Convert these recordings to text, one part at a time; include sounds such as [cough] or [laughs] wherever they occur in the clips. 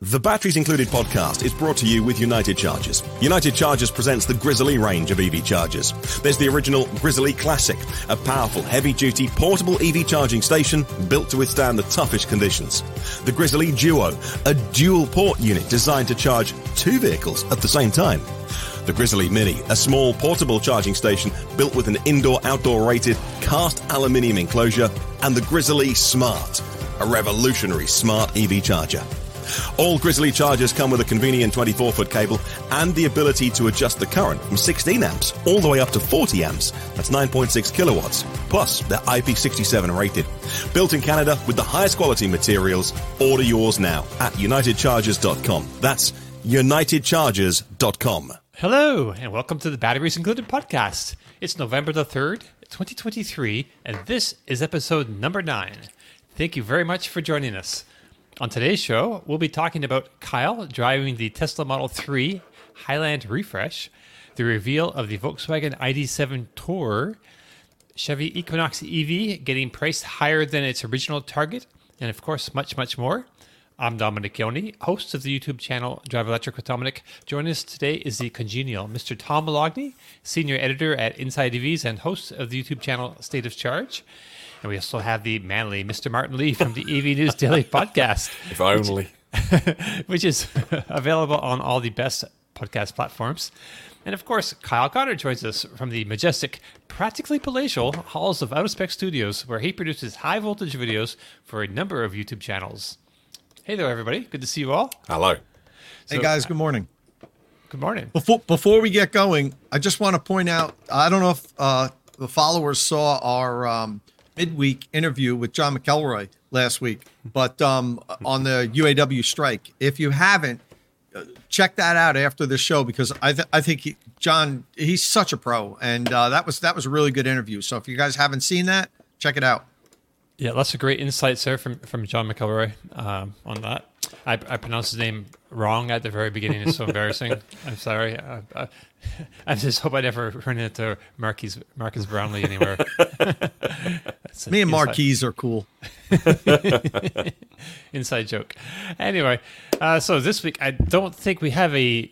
The Batteries Included podcast is brought to you with United Chargers. United Chargers presents the Grizzly range of EV chargers. There's the original Grizzly Classic, a powerful, heavy duty, portable EV charging station built to withstand the toughest conditions. The Grizzly Duo, a dual port unit designed to charge two vehicles at the same time. The Grizzly Mini, a small portable charging station built with an indoor outdoor rated cast aluminium enclosure, and the Grizzly Smart, a revolutionary smart EV charger. All Grizzly chargers come with a convenient 24 foot cable and the ability to adjust the current from 16 amps all the way up to 40 amps. That's 9.6 kilowatts. Plus, they're IP67 rated. Built in Canada with the highest quality materials. Order yours now at unitedchargers.com. That's unitedchargers.com. Hello, and welcome to the Batteries Included podcast. It's November the 3rd, 2023, and this is episode number 9. Thank you very much for joining us. On today's show, we'll be talking about Kyle driving the Tesla Model 3 Highland Refresh, the reveal of the Volkswagen ID7 Tour, Chevy Equinox EV getting priced higher than its original target, and of course, much, much more. I'm Dominic Yoni, host of the YouTube channel Drive Electric with Dominic. Joining us today is the congenial Mr. Tom Moloughney, senior editor at Inside EVs and host of the YouTube channel State of Charge. And we also have the manly Mr. Martin Lee from the EV News Daily [laughs] podcast. If only. Which, [laughs] which is [laughs] available on all the best podcast platforms. And of course, Kyle Connor joins us from the majestic, practically palatial halls of Out of Spec Studios, where he produces high voltage videos for a number of YouTube channels. Hey there, everybody. Good to see you all. Hello. Hey guys, good morning. Good morning. Before before we get going, I just want to point out. I don't know if uh, the followers saw our um, midweek interview with John McElroy last week, but um, on the UAW strike. If you haven't, uh, check that out after the show because I th- I think he, John he's such a pro, and uh, that was that was a really good interview. So if you guys haven't seen that, check it out. Yeah, lots of great insights there from, from John McElroy um, on that. I, I pronounced his name wrong at the very beginning. is so [laughs] embarrassing. I'm sorry. I, I, I, just hope I never run into Marquise, Marques Brownlee anywhere. [laughs] Me and Marquise are cool. [laughs] inside joke. Anyway, uh, so this week, I don't think we have a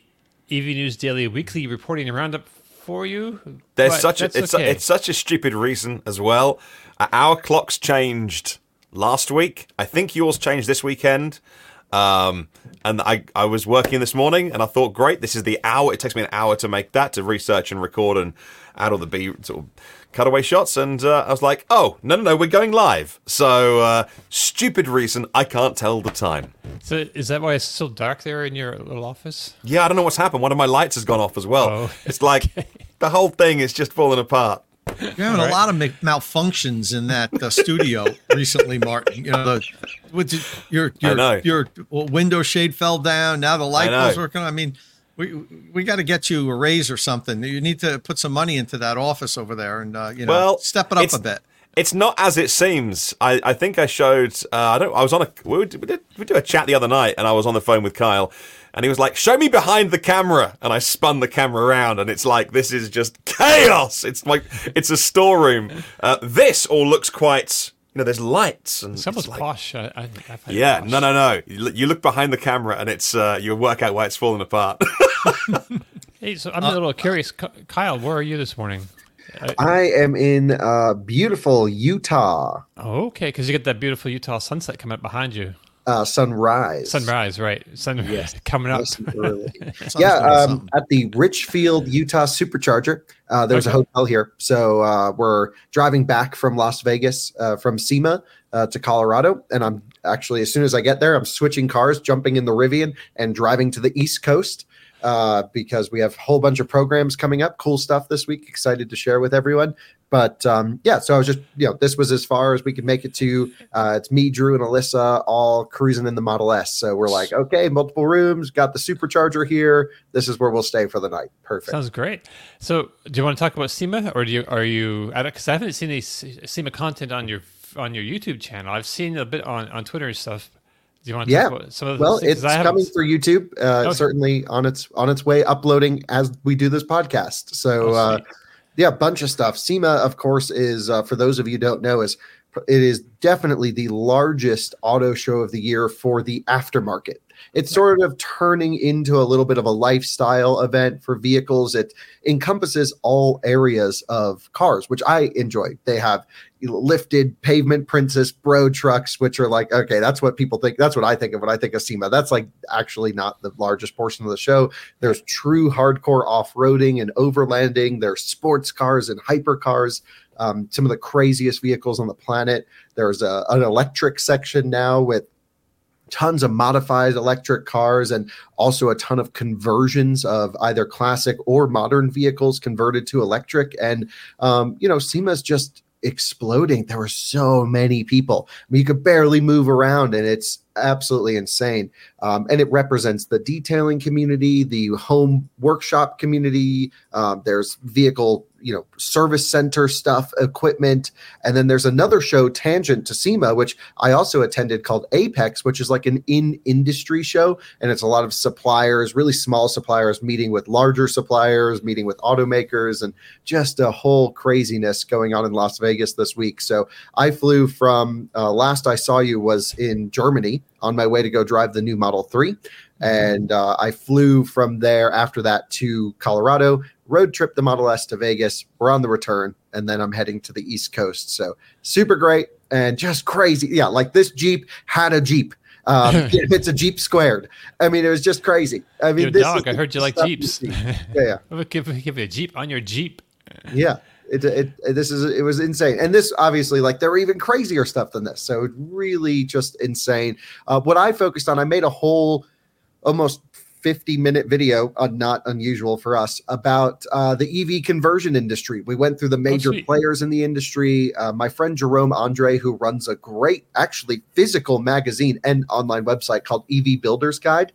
EV News Daily weekly reporting roundup for you. There's such a it's, okay. a it's such a stupid reason as well. Uh, our clocks changed last week. I think yours changed this weekend. Um, and I, I was working this morning and I thought, great, this is the hour. It takes me an hour to make that, to research and record and add all the B sort of cutaway shots. And uh, I was like, oh, no, no, no, we're going live. So, uh, stupid reason, I can't tell the time. So is that why it's so dark there in your little office? Yeah, I don't know what's happened. One of my lights has gone off as well. Oh. It's like [laughs] the whole thing is just falling apart. You're having a lot of malfunctions in that uh, studio [laughs] recently, Martin. You know, the, your your your window shade fell down. Now the light was working. I mean, we we got to get you a raise or something. You need to put some money into that office over there, and uh, you know, Well, step it up a bit. It's not as it seems. I, I think I showed. Uh, I don't. I was on a. We did, we did we did a chat the other night, and I was on the phone with Kyle, and he was like, "Show me behind the camera," and I spun the camera around, and it's like this is just chaos. It's like it's a storeroom. Uh, this all looks quite. You know, there's lights and Someone's it's like, posh. I, I, I Yeah, posh. no, no, no. You look- you look behind the camera, and it's uh, you work out why it's falling apart. [laughs] Hey, so I'm a little curious. Ky- Kyle, where are you this morning? I am in uh, beautiful Utah. Oh, okay, because you get that beautiful Utah sunset coming up behind you. Uh, sunrise. Sunrise, right? Sunrise [laughs] coming up. Nice and early. [laughs] Sounds yeah, um, at the Richfield, Utah Supercharger. Uh, there's Okay. a hotel here, so uh, we're driving back from Las Vegas uh, from SEMA uh, to Colorado, and I'm actually as soon as I get there, I'm switching cars, jumping in the Rivian, and driving to the East Coast uh, because we have a whole bunch of programs coming up, cool stuff this week. Excited to share with everyone. But um, yeah, so I was just, you know, this was as far as we could make it to. Uh, it's me, Drew, and Alyssa all cruising in the Model S. So we're like, okay, multiple rooms, got the supercharger here. This is where we'll stay for the night. Perfect. Sounds great. So, do you want to talk about SEMA, or do you are you? Because I haven't seen any SEMA content on your on your YouTube channel. I've seen a bit on on Twitter and stuff. Do you want to Yeah. talk about some of the well, things? it's coming for YouTube. Uh, Okay. Certainly on its on its way, uploading as we do this podcast. So Oh, uh, yeah, a bunch of stuff. SEMA, of course, is uh, for those of you who don't know, is it is definitely the largest auto show of the year for the aftermarket. It's sort of turning into a little bit of a lifestyle event for vehicles. It encompasses all areas of cars, which I enjoy. They have lifted pavement princess bro trucks, which are like, okay, that's what people think. That's what I think of when I think of SEMA. That's like actually not the largest portion of the show. There's true hardcore off roading and overlanding. There's sports cars and hypercars. Um, some of the craziest vehicles on the planet. There's a, an electric section now with tons of modified electric cars and also a ton of conversions of either classic or modern vehicles converted to electric. And, um, you know, SEMA's just exploding. There were so many people. I mean, you could barely move around, and it's absolutely insane. Um, and it represents the detailing community, the home workshop community. Um, there's vehicle, you know, service center stuff, equipment, and then there's another show tangent to SEMA, which I also attended called Apex, which is like an in-industry show, and it's a lot of suppliers, really small suppliers meeting with larger suppliers, meeting with automakers, and just a whole craziness going on in Las Vegas this week. So I flew from uh, last I saw you was in Germany on my way to go drive the new Model 3. And uh, I flew from there after that to Colorado, road trip the Model S to Vegas. We're on the return, and then I'm heading to the East Coast. So super great and just crazy. Yeah, like this Jeep had a Jeep. Um, [laughs] it's a Jeep squared. I mean, it was just crazy. I mean, this dog, I heard you like Jeeps. see. [laughs] Yeah, yeah. give, give you a Jeep on your Jeep. yeah it, it, it- this is it was insane and this obviously like there were even crazier stuff than this so really just insane uh, what i focused on i made a whole almost 50 minute video uh, not unusual for us about uh, the ev conversion industry we went through the major sweet. players in the industry uh, my friend jerome andre who runs a great actually physical magazine and online website called ev builders guide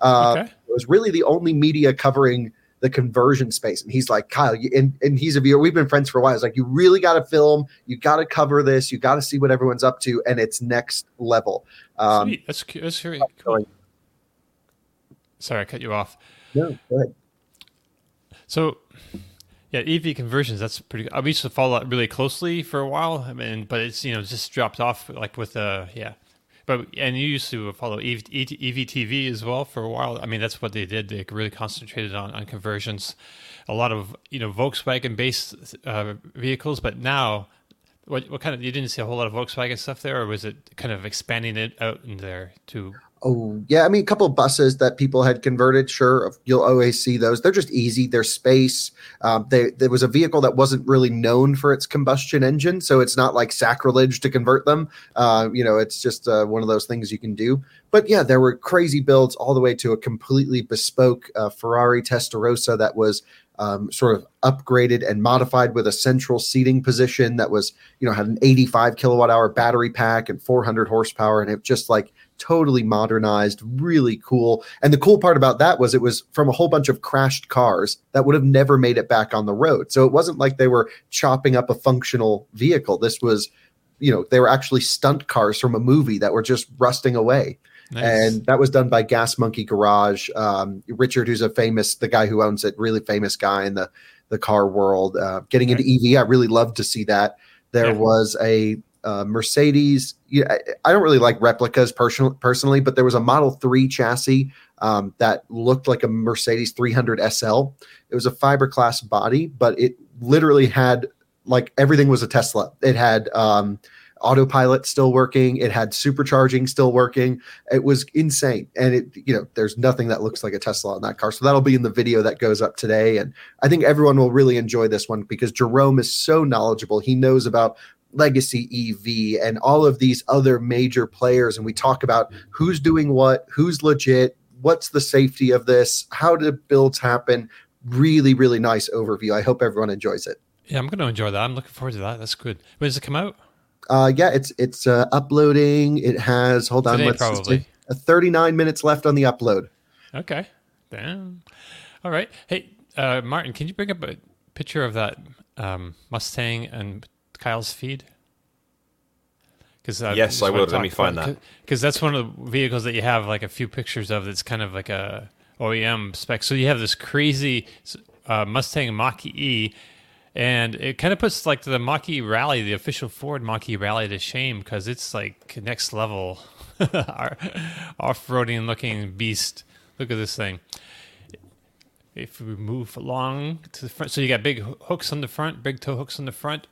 uh, Okay. was really the only media covering the conversion space. And he's like, Kyle, you, and, and he's a viewer. We've been friends for a while. He's like, you really got to film. You got to cover this. You got to see what everyone's up to. And it's next level. Um, Sweet. That's, that's very going- cool. Sorry, I cut you off. no, go ahead. So, yeah, EV conversions. That's pretty. good. I used to follow that really closely for a while. I mean, but it's you know just dropped off like with uh yeah. But and you used to follow EV, EV TV as well for a while. I mean, that's what they did. They really concentrated on, on conversions. A lot of you know Volkswagen based uh, vehicles, but now. What, what kind of you didn't see a whole lot of Volkswagen stuff there, or was it kind of expanding it out in there to Oh, yeah. I mean, a couple of buses that people had converted. Sure, you'll always see those. They're just easy. They're space. Um, they, there was a vehicle that wasn't really known for its combustion engine, so it's not like sacrilege to convert them. Uh, you know, it's just uh, one of those things you can do. But yeah, there were crazy builds all the way to a completely bespoke uh, Ferrari Testarossa that was um, sort of upgraded and modified with a central seating position that was, you know, had an 85 kilowatt hour battery pack and 400 horsepower, and it just like totally modernized, really cool. And the cool part about that was it was from a whole bunch of crashed cars that would have never made it back on the road. So it wasn't like they were chopping up a functional vehicle. This was, you know, they were actually stunt cars from a movie that were just rusting away. nice. And that was done by Gas Monkey Garage. Um, Richard, who's a famous, the guy who owns it, really famous guy in the the car world. Uh, getting into EV, I really loved to see that. There Yeah. was a uh, Mercedes. Yeah, I, I don't really like replicas personal, personally, but there was a Model Three chassis um, that looked like a Mercedes 300 SL. It was a fiberglass body, but it literally had like everything was a Tesla. It had um, autopilot still working. It had supercharging still working. It was insane. And it, you know, there's nothing that looks like a Tesla on that car. So that'll be in the video that goes up today. And I think everyone will really enjoy this one because Jerome is so knowledgeable. He knows about legacy EV and all of these other major players. And we talk about who's doing what, who's legit, what's the safety of this, how do builds happen. Really, really nice overview. I hope everyone enjoys it. yeah, I'm going to enjoy that. I'm looking forward to that. That's good. When does it come out? Uh, yeah, it's it's uh, uploading. It has hold on, Today, let's probably. uh, 39 minutes left on the upload. Okay. Damn. All right. Hey, uh, Martin, can you bring up a picture of that um, Mustang and Kyle's feed? Because uh, Yes, I would. Let me find that. Because that's one of the vehicles that you have like a few pictures of. That's kind of like a OEM spec. So you have this crazy uh, Mustang Mach E. and it kind of puts like the Mach-E Rally, the official Ford Mach-E Rally, to shame because it's like next level [laughs] off-roading looking beast. Look at this thing. If we move along to the front, so you got big hooks on the front, big tow hooks on the front,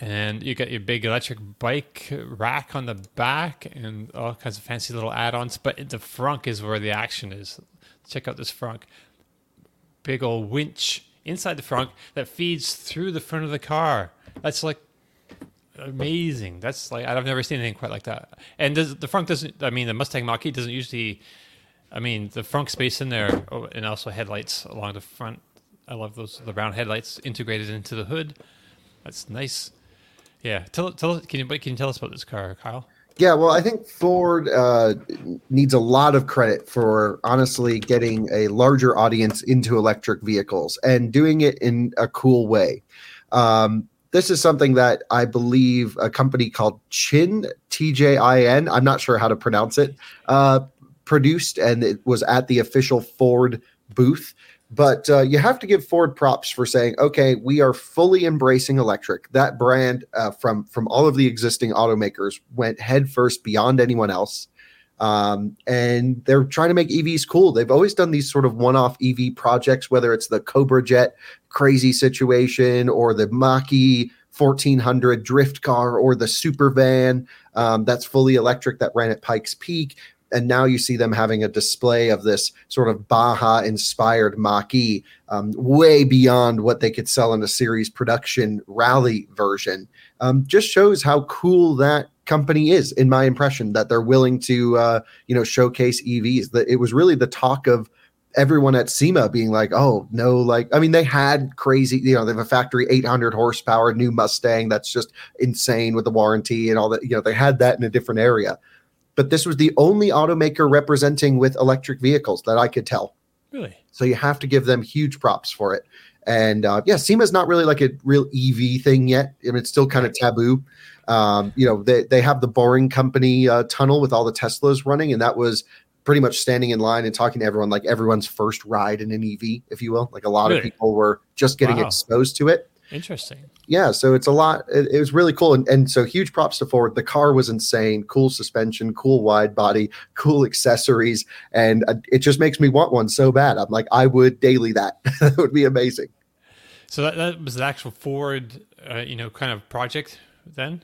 and you got your big electric bike rack on the back, and all kinds of fancy little add-ons. But the front is where the action is. Check out this front. Big old winch inside the front that feeds through the front of the car. That's like amazing. That's like I've never seen anything quite like that. And the front doesn't. I mean, the Mustang Mach-E doesn't usually. I mean, the front space in there, oh, and also headlights along the front. I love those the round headlights integrated into the hood. That's nice. Yeah, tell tell can you can you tell us about this car, Kyle? Yeah, well, I think Ford uh, needs a lot of credit for honestly getting a larger audience into electric vehicles and doing it in a cool way. Um, this is something that I believe a company called Chin, T J I N, I'm not sure how to pronounce it, uh, produced, and it was at the official Ford booth. But uh, you have to give Ford props for saying, okay, we are fully embracing electric. That brand uh, from from all of the existing automakers went headfirst beyond anyone else. Um, and they're trying to make EVs cool. They've always done these sort of one-off EV projects, whether it's the Cobra Jet crazy situation or the Mach-E 1400 drift car or the super van um, that's fully electric that ran at Pikes Peak and now you see them having a display of this sort of Baja inspired Mach-E, um, way beyond what they could sell in a series production rally version. Um, just shows how cool that company is, in my impression, that they're willing to uh, you know showcase EVs. That it was really the talk of everyone at SEMA being like, oh no, like I mean they had crazy, you know, they have a factory 800 horsepower new Mustang that's just insane with the warranty and all that. You know, they had that in a different area but this was the only automaker representing with electric vehicles that I could tell. Really? So you have to give them huge props for it. And uh, yeah, SEMA's not really like a real EV thing yet. I mean, it's still kind of taboo. Um, you know, they, they have the Boring Company uh, tunnel with all the Teslas running, and that was pretty much standing in line and talking to everyone like everyone's first ride in an EV, if you will. Like a lot really? of people were just getting Wow. exposed to it Interesting. yeah so it's a lot it, it was really cool and, and so huge props to ford the car was insane cool suspension cool wide body cool accessories and uh, it just makes me want one so bad i'm like i would daily that [laughs] that would be amazing So that, that was the actual Ford, uh, you know, kind of project then.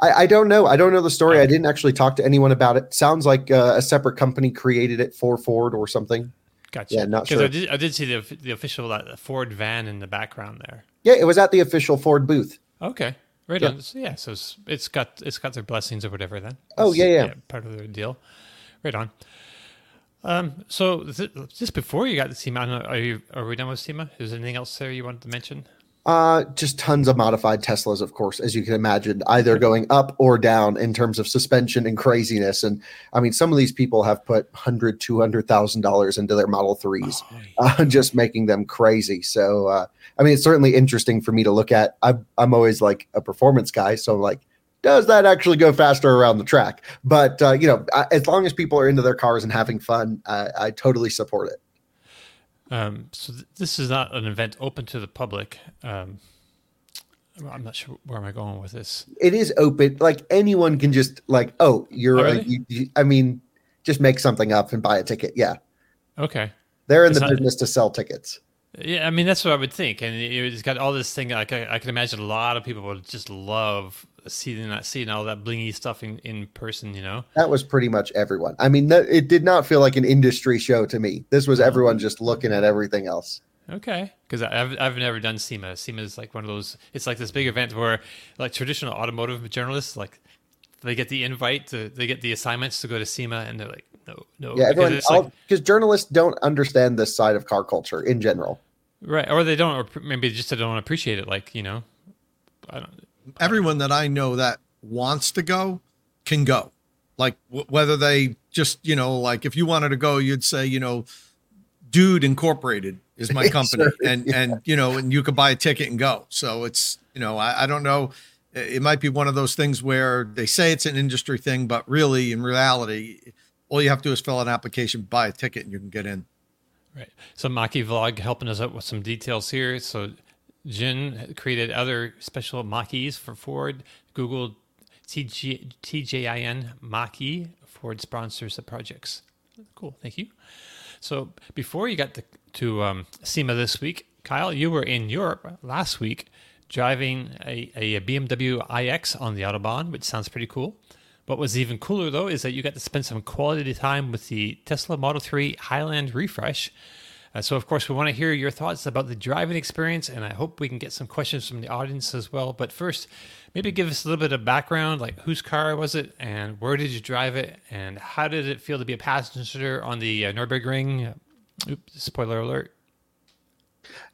I, I don't know i don't know the story i didn't actually talk to anyone about it sounds like uh, a separate company created it for ford or something Gotcha. Yeah, not Because I sure. did, I did see the the official Ford van in the background there. Yeah it was at the official ford booth Okay. Right Yeah. on. So, yeah. So it's, it's got it's got their blessings or whatever then. Oh, It's, yeah, yeah. Part of the deal. Right on. Um. So th- just before you got to SEMA, I don't know, are you are we done with SEMA? Is there anything else there you wanted to mention? Uh, just tons of modified Teslas, of course, as you can imagine, either going up or down in terms of suspension and craziness. And I mean, some of these people have put hundred, two hundred thousand dollars into their Model Threes, uh, [laughs] just making them crazy. So, uh, I mean, it's certainly interesting for me to look at. I'm, I'm always like a performance guy, so I'm like, does that actually go faster around the track? But uh, you know, I, as long as people are into their cars and having fun, I, I totally support it. Um. So th- this is not an event open to the public. Um. I'm not sure where am I going with this. it is open like anyone can just like oh you're Oh, a- you, you- i mean just make something up and buy a ticket yeah Okay. they're in It's the not- business to sell tickets Yeah, I mean that's what I would think, and it- it's got all this thing. Like I, I can imagine a lot of people would just love seeing that, seeing all that blingy stuff in, in person. You know, that was pretty much everyone i mean that, it did not feel like an industry show to me this was everyone just looking at everything else okay, because I've I've never done SEMA. SEMA is like one of those. It's like this big event where like traditional automotive journalists like they get the invite to they get the assignments to go to SEMA, and they're like, no, no, yeah because everyone it's like- journalists don't understand this side of car culture in general right, or they don't, or maybe just they don't appreciate it. Like you know, I don't. Everyone that I know that wants to go can go. Like w- whether they just, you know, like if you wanted to go, you'd say, you know, Dude Incorporated is my [laughs] company, Sure, and and you know, and you could buy a ticket and go. So it's, you know, I, I don't know. It it might be one of those things where they say it's an industry thing, but really, in reality, all you have to do is fill out an application, buy a ticket, and you can get in. Right. So Maki Vlog helping us out with some details here. So Jin created other special Mach-E's for Ford. Google TG, TJIN Mach-E. Ford sponsors the projects. Cool, thank you. So before you got to, to um, SEMA this week, Kyle, you were in Europe last week driving a, a BMW iX on the Autobahn, which sounds pretty cool. What was even cooler though is that you got to spend some quality time with the Tesla Model 3 Highland refresh. Uh, so, of course, we want to hear your thoughts about the driving experience, and I hope we can get some questions from the audience as well. But first, maybe give us a little bit of background like whose car was it, and where did you drive it, and how did it feel to be a passenger on the uh, Nürburgring? Oops, spoiler alert.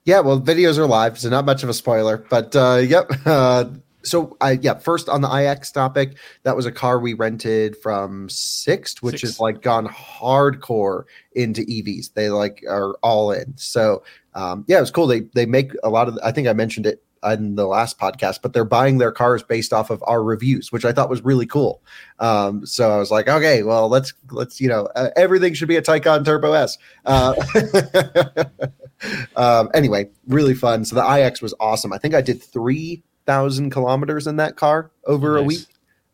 Yeah, well, videos are live, so not much of a spoiler. But uh, yep. [laughs] Uh, so I yeah, first on the iX topic, that was a car we rented from Sixt, which Sixt. is like gone hardcore into EVs. They like are all in. So um, yeah, it was cool. They they make a lot of. I think I mentioned it in the last podcast, but they're buying their cars based off of our reviews, which I thought was really cool. Um, so I was like, okay, well, let's let's you know uh, everything should be a Taycan Turbo S. Uh, [laughs] um, anyway, really fun. So the iX was awesome. I think I did three thousand kilometers in that car over a week.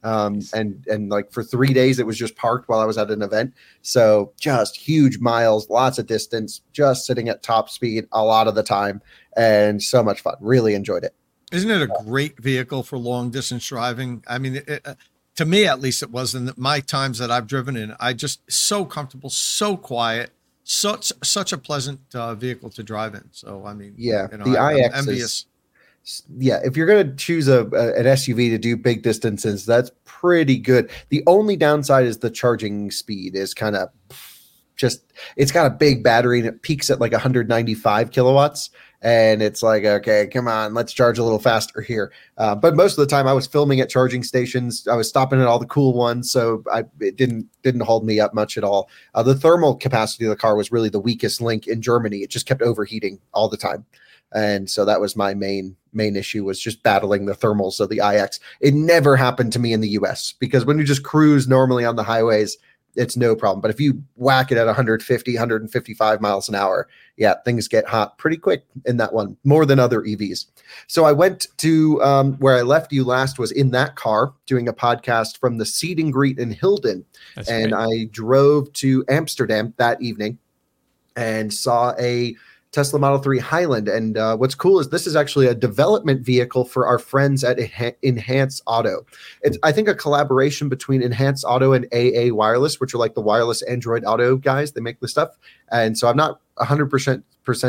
Um, and and like for three days it was just parked while I was at an event. So just huge miles, lots of distance, just sitting at top speed a lot of the time, and so much fun. Really enjoyed it. Isn't it a great vehicle for long distance driving? I mean, it, uh, to me at least, it was in my times that I've driven in. I just so comfortable, so quiet, such such a pleasant uh, vehicle to drive in. So I mean, Yeah, you know, the I, iX is- envious. Yeah, if you're going to choose a, a- an SUV to do big distances, that's pretty good. The only downside is the charging speed is kind of just it's got a big battery and it peaks at like 195 kilowatts. And it's like okay come on let's charge a little faster here. Uh, but most of the time i was filming at charging stations. I was stopping at all the cool ones so I, it didn't didn't hold me up much at all. Uh, the thermal capacity of the car was really the weakest link in germany. It just kept overheating all the time and so that was my main main issue was just battling the thermals of the ix it never happened to me in the us because when you just cruise normally on the highways it's no problem. But if you whack it at 150 155 miles an hour yeah things get hot pretty quick in that one more than other evs so i went to um, where i left you last was in that car doing a podcast from the seed and greet in hilden. That's and great. I drove to Amsterdam that evening and saw a Tesla Model 3 Highland. And uh, what's cool is this is actually a development vehicle for our friends at Enhauto. It's, I think, a collaboration between Enhauto and AA Wireless, which are like the wireless Android Auto guys. They make the stuff. And so I'm not 100%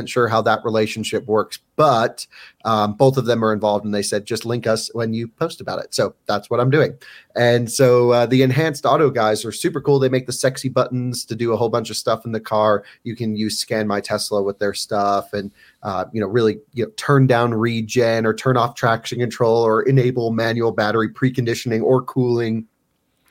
sure how that relationship works, but um, both of them are involved. And they said, just link us when you post about it. So that's what I'm doing. And so uh, the enhanced auto guys are super cool. They make the sexy buttons to do a whole bunch of stuff in the car. You can use Scan My Tesla with their stuff, and uh, you know really you know turn down regen or turn off traction control or enable manual battery preconditioning or cooling.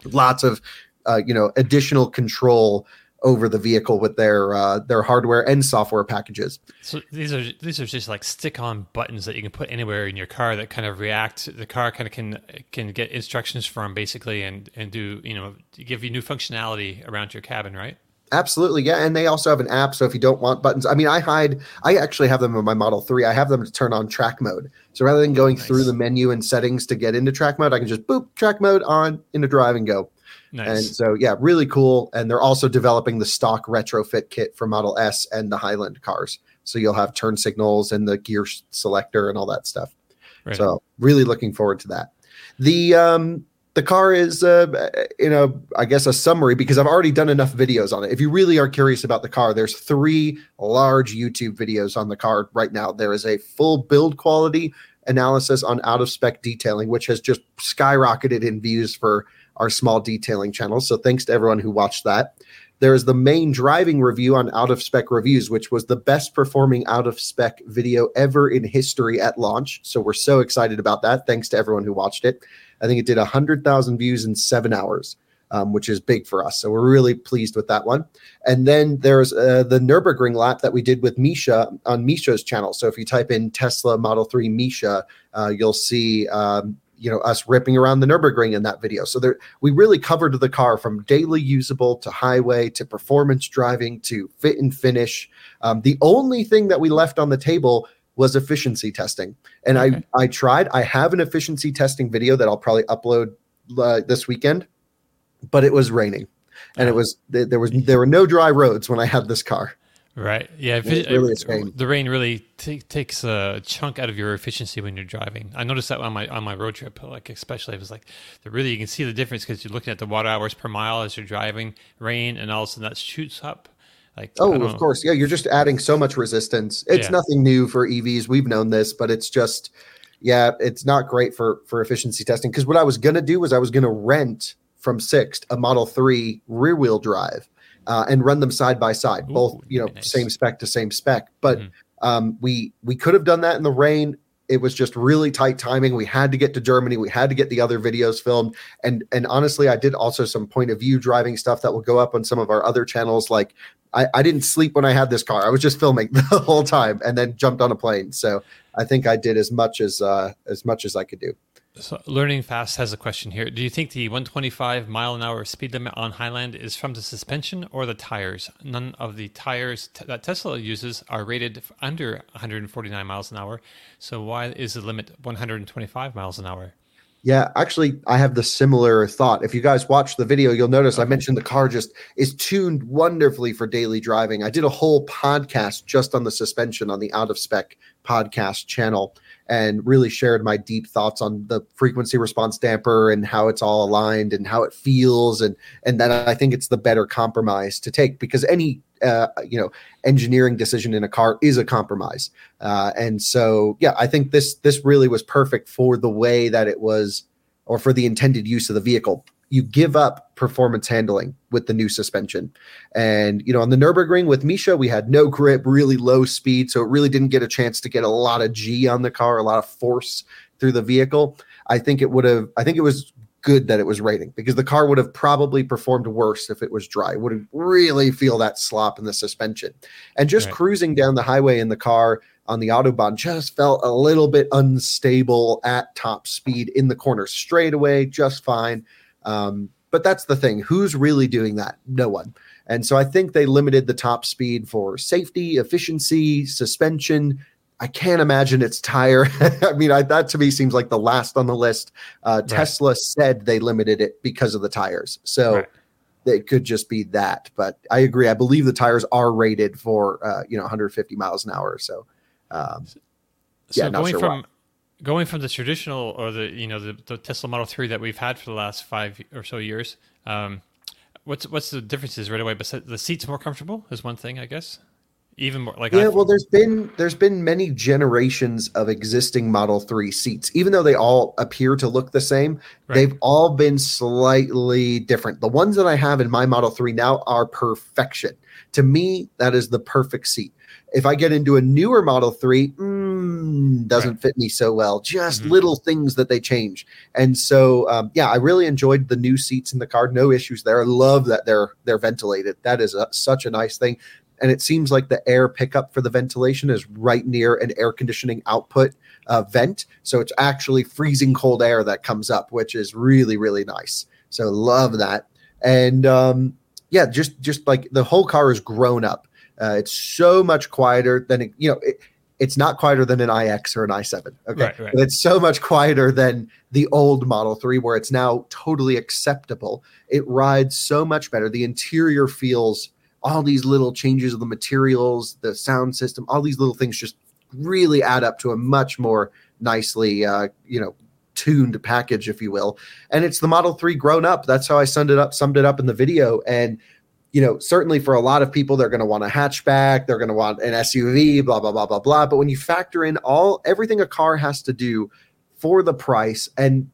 Lots of uh, you know additional control over the vehicle with their uh, their hardware and software packages. So these are these are just like stick-on buttons that you can put anywhere in your car that kind of react. The car kind of can can get instructions from basically and and do you know give you new functionality around your cabin, right? Absolutely, yeah, and they also have an app. So if you don't want buttons, I mean, I hide. I actually have them in my Model Three. I have them to turn on track mode. So rather than going through Nice. the menu and settings to get into track mode, I can just boop track mode on into drive and go. And so yeah, really cool. And they're also developing the stock retrofit kit for Model S and the Highland cars. So you'll have turn signals and the gear selector and all that stuff. Right. So really looking forward to that. The um the car is uh you know I guess a summary because I've already done enough videos on it. If you really are curious about the car, there's three large YouTube videos on the car right now. There is a full build quality analysis on out of spec detailing, which has just skyrocketed in views for our small detailing channel. So thanks to everyone who watched that. There is the main driving review on out of spec reviews, which was the best performing out of spec video ever in history at launch. So we're so excited about that. Thanks to everyone who watched it. I think it did 100,000 views in seven hours, um, which is big for us. So we're really pleased with that one. And then there's uh, the Nürburgring lap that we did with Misha on Misha's channel. So if you type in Tesla Model 3 Misha, uh, you'll see. Um, you know us ripping around the Nurburgring in that video. So there, we really covered the car from daily usable to highway to performance driving to fit and finish. Um, the only thing that we left on the table was efficiency testing. And Okay. I I tried. I have an efficiency testing video that I'll probably upload uh, this weekend, but it was raining, and it was there was there were no dry roads when I had this car. Right. Yeah. It, really uh, the rain really ta takes a chunk out of your efficiency when you're driving. I noticed that on my on my road trip, like especially, it was like the really you can see the difference because you're looking at the watt hours per mile as you're driving, rain, and all of a sudden that shoots up. Like Oh, of know. course. Yeah, you're just adding so much resistance. It's Yeah. nothing new for EVs. We've known this, but it's just yeah, it's not great for for efficiency testing because what I was going to do was I was going to rent from Sixt a Model 3 rear wheel drive uh, and run them side by side, both, you know, nice. same spec to same spec. But Mhm. um, we we could have done that in the rain. It was just really tight timing. We had to get to Germany. We had to get the other videos filmed. And and honestly, I did also some point of view driving stuff that will go up on some of our other channels. Like I, I didn't sleep when I had this car. I was just filming [laughs] the whole time and then jumped on a plane. So I think I did as much as uh, as much as I could do. So Learning Fast has a question here. Do you think the 125 mile an hour speed limit on Highland is from the suspension or the tires? None of the tires t- that Tesla uses are rated under 149 miles an hour. So why is the limit 125 miles an hour? Yeah, actually, I have the similar thought. If you guys watch the video, you'll notice I mentioned the car just is tuned wonderfully for daily driving. I did a whole podcast just on the suspension on the Out of Spec podcast channel and really shared my deep thoughts on the frequency response damper and how it's all aligned and how it feels. And and that I think it's the better compromise to take because any uh, you know engineering decision in a car is a compromise. Uh, and so yeah i think this this really was perfect for the way that it was or for the intended use of the vehicle you give up performance handling with the new suspension and you know on the nürburgring with misha we had no grip really low speed so it really didn't get a chance to get a lot of g on the car a lot of force through the vehicle i think it would have i think it was good that it was raining because the car would have probably performed worse if it was dry. It would really feel that slop in the suspension. And just Right. cruising down the highway in the car on the Autobahn just felt a little bit unstable at top speed in the corner straightaway, just fine. Um, but that's the thing. Who's really doing that? No one. And so I think they limited the top speed for safety, efficiency, suspension. I can't imagine it's tire. [laughs] I mean, I, that to me seems like the last on the list. Uh, Tesla said they limited it because of the tires. So Right. it could just be that. But I agree. I believe the tires are rated for, uh, you know, 150 miles an hour. So, um, So Yeah, not going sure from going from the traditional or the you know the, the Tesla Model Three that we've had for the last five or so years, um, what's what's the differences right away? But the seats more comfortable is one thing, I guess. Even more like yeah, I've- well, there's been there's been many generations of existing Model 3 seats. Even though they all appear to look the same, Right. they've all been slightly different. The ones that I have in my Model 3 now are perfection. To me, that is the perfect seat. If I get into a newer Model 3, mm, doesn't fit me so well. Just Mhm. little things that they change. And so, um, yeah, I really enjoyed the new seats in the car. No issues there. I love that they're they're ventilated. That is a, such a nice thing and it seems like the air pickup for the ventilation is right near an air conditioning output uh, vent so it's actually freezing cold air that comes up which is really really nice so love that and um, yeah just just like the whole car is grown up uh, it's so much quieter than it, you know it, it's not quieter than an ix or an i7 okay Right, right. but it's so much quieter than the old model 3 where it's now totally acceptable it rides so much better the interior feels all these little changes of the materials, the sound system, all these little things just really add up to a much more nicely, uh, you know, tuned package, if you will. And it's the Model 3 grown up. That's how I summed it up, summed it up in the video. And, you know, certainly for a lot of people, they're going to want a hatchback, they're going to want an SUV, blah, blah, blah, blah, blah. But when you factor in all everything a car has to do for the price and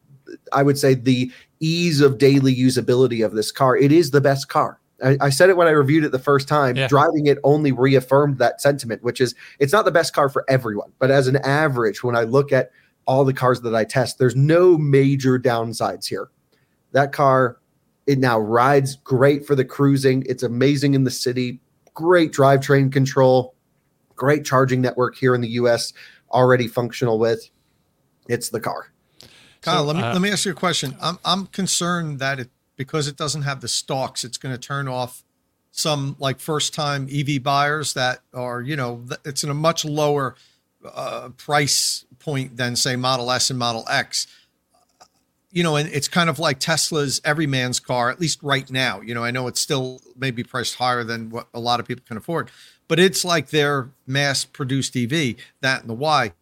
I would say the ease of daily usability of this car, it is the best car. I, I said it when I reviewed it the first time. Yeah. Driving it only reaffirmed that sentiment, which is it's not the best car for everyone, but as an average, when I look at all the cars that I test, there's no major downsides here. That car, it now rides great for the cruising. It's amazing in the city. Great drivetrain control. Great charging network here in the US, already functional with. It's the car. Kyle, So, let me uh, let me ask you a question. I'm I'm concerned that it because it doesn't have the stalks, it's going to turn off some like first time EV buyers that are you know it's in a much lower uh, price point than say Model S and Model X. You know, and it's kind of like Tesla's everyman's car, at least right now. You know, I know it's still maybe priced higher than what a lot of people can afford, but it's like their mass produced EV, that and the Y.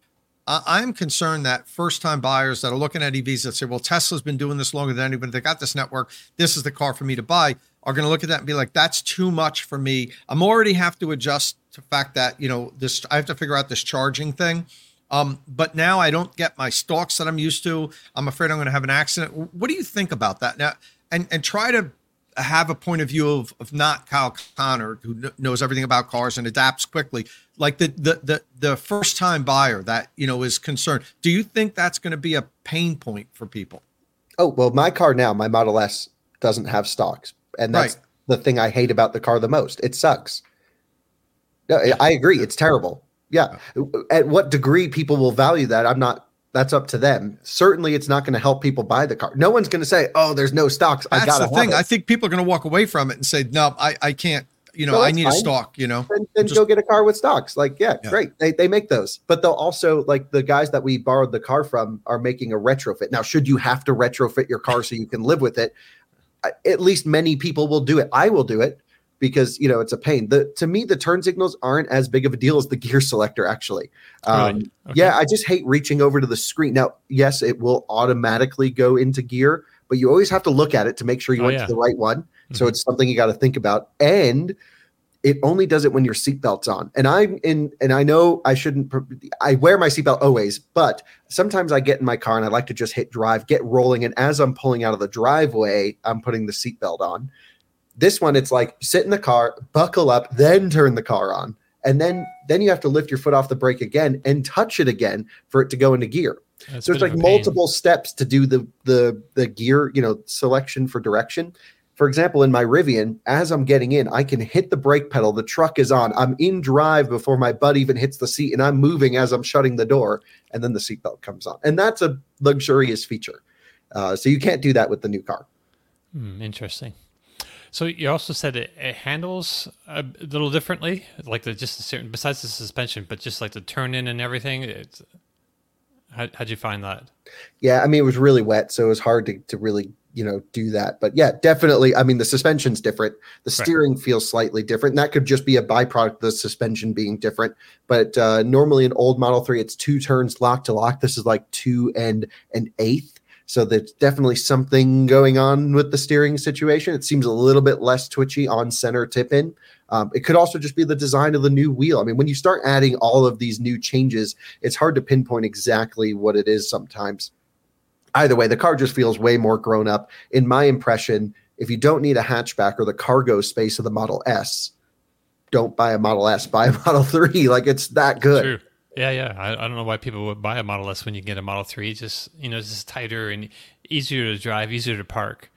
I'm concerned that first time buyers that are looking at EVs that say, well, Tesla's been doing this longer than anybody, they got this network, this is the car for me to buy, are going to look at that and be like, that's too much for me. I'm already have to adjust to the fact that, you know, this, I have to figure out this charging thing. Um, but now I don't get my stalks that I'm used to. I'm afraid I'm going to have an accident. What do you think about that now? And and try to have a point of view of, of not Kyle Connor, who kn- knows everything about cars and adapts quickly, like the the the, the first time buyer that you know is concerned. Do you think that's going to be a pain point for people? Oh well, my car now, my Model S doesn't have stalks, and that's Right. the thing I hate about the car the most. It sucks. No, I agree. It's terrible. Yeah. At what degree people will value that, I'm not. That's up to them. Certainly, it's not going to help people buy the car. No one's going to say, "Oh, there's no stalks. I That's the thing. Have I think people are going to walk away from it and say, no, I I can't. You know, No, I need a stalk. You know, then, then Just- go get a car with stalks. Like, yeah, Yeah. great. They, they make those, but they'll also like the guys that we borrowed the car from are making a retrofit. Now, should you have to retrofit your car so you can live with it? At least many people will do it. I will do it because you know it's a pain. The to me, the turn signals aren't as big of a deal as the gear selector. Actually, um, Really? Okay. yeah, I just hate reaching over to the screen. Now, yes, it will automatically go into gear, but you always have to look at it to make sure you Oh, went yeah. to the right one. So Mhm. it's something you got to think about. And it only does it when your seatbelt's on. And I'm in, and I know I shouldn't, I wear my seatbelt always, but sometimes I get in my car and I like to just hit drive, get rolling. And as I'm pulling out of the driveway, I'm putting the seatbelt on. This one, it's like sit in the car, buckle up, then turn the car on. And then, then you have to lift your foot off the brake again and touch it again for it to go into gear. That's so it's like of a pain. multiple steps to do the the the gear, you know, selection for direction. For example, in my Rivian, as I'm getting in, I can hit the brake pedal. The truck is on. I'm in drive before my butt even hits the seat, and I'm moving as I'm shutting the door, and then the seatbelt comes on. And that's a luxurious feature. Uh, so you can't do that with the new car. Hmm, interesting. So you also said it, it handles a little differently, like the just a certain besides the suspension, but just like the turn in and everything. It's how, how'd you find that? Yeah, I mean, it was really wet, so it was hard to, to really, you know, do that. But yeah, definitely. I mean, the suspension's different. The Right. steering feels slightly different. And that could just be a byproduct of the suspension being different. But uh, normally in old Model 3, it's two turns lock to lock. This is like two and an eighth. So there's definitely something going on with the steering situation. It seems a little bit less twitchy on center tip in. Um, it could also just be the design of the new wheel. I mean, when you start adding all of these new changes, it's hard to pinpoint exactly what it is sometimes. Either way, the car just feels way more grown up. In my impression, if you don't need a hatchback or the cargo space of the Model S, don't buy a Model S, buy a [laughs] Model 3. Like it's that good. True. Yeah, yeah. I, I don't know why people would buy a Model S when you get a Model Three. Just you know, it's just tighter and easier to drive, easier to park.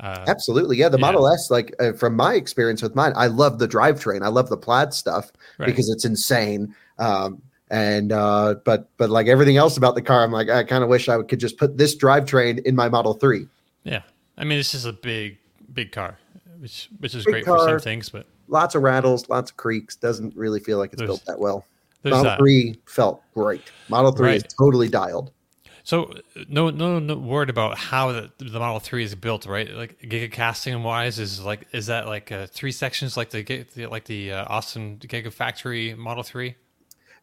Uh, Absolutely. Yeah. The Yeah. Model S, like uh, from my experience with mine, I love the drivetrain. I love the plaid stuff Right. because it's insane. Um, and uh, but but like everything else about the car, I'm like, I kind of wish I could just put this drivetrain in my Model 3. yeah. I mean, this is a big, big car, which which is Big great for some things, but Lots of rattles, lots of creaks. Doesn't really feel like it's built that well. There's Model that. 3 felt great. Model 3 is totally dialed. So no, no, no word about how the, the Model Three is built, right? Like giga casting wise, is like is that like uh, three sections, like the, the like the uh, Austin Gigafactory Model Three?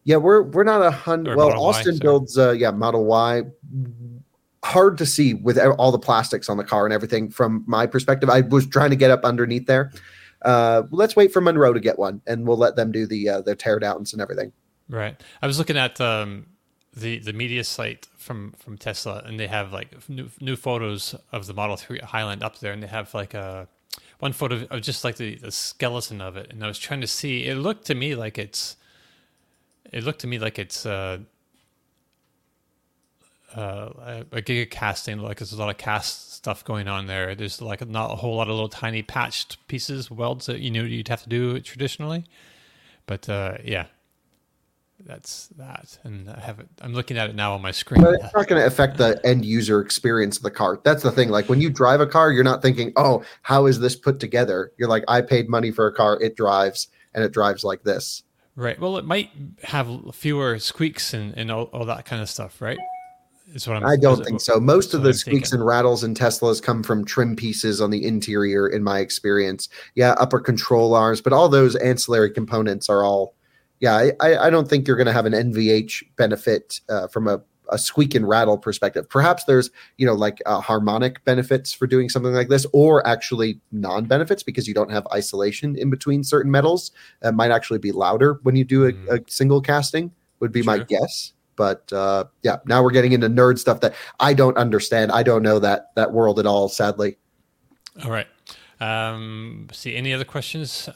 Yeah, we're we're not a hundred. Well, Model Y, Austin sorry. builds, uh, yeah, Model Y. Hard to see with all the plastics on the car and everything. From my perspective, I was trying to get up underneath there. Uh, let's wait for Munro to get one, and we'll let them do the uh, their tear downs and everything. Right. I was looking at um, the the media site from from Tesla, and they have like new new photos of the Model Three Highland up there, and they have like a one photo of just like the, the skeleton of it. And I was trying to see. It looked to me like it's. It looked to me like it's. Uh, uh, a giga casting like there's a lot of cast stuff going on there there's like not a whole lot of little tiny patched pieces welds that you know you'd have to do traditionally but uh yeah that's that and i have it i'm looking at it now on my screen But it's not going to affect the end user experience of the car. That's the thing. Like when you drive a car, you're not thinking, "Oh, how is this put together?" You're like, "I paid money for a car. It drives, and it drives like this." Right. Well, it might have fewer squeaks and, and all, all that kind of stuff, right? Is what I'm. I don't is- think so. Most of the I'm squeaks thinking. and rattles in Teslas come from trim pieces on the interior, in my experience. Yeah, upper control arms, but all those ancillary components are all. Yeah, I, I don't think you're going to have an NVH benefit uh, from a, a squeak and rattle perspective. Perhaps there's you know like uh, harmonic benefits for doing something like this, or actually non benefits because you don't have isolation in between certain metals. It might actually be louder when you do a, a single casting. Would be my guess. But uh, yeah, now we're getting into nerd stuff that I don't understand. I don't know that that world at all. Sadly, All right. Um, see, any other questions?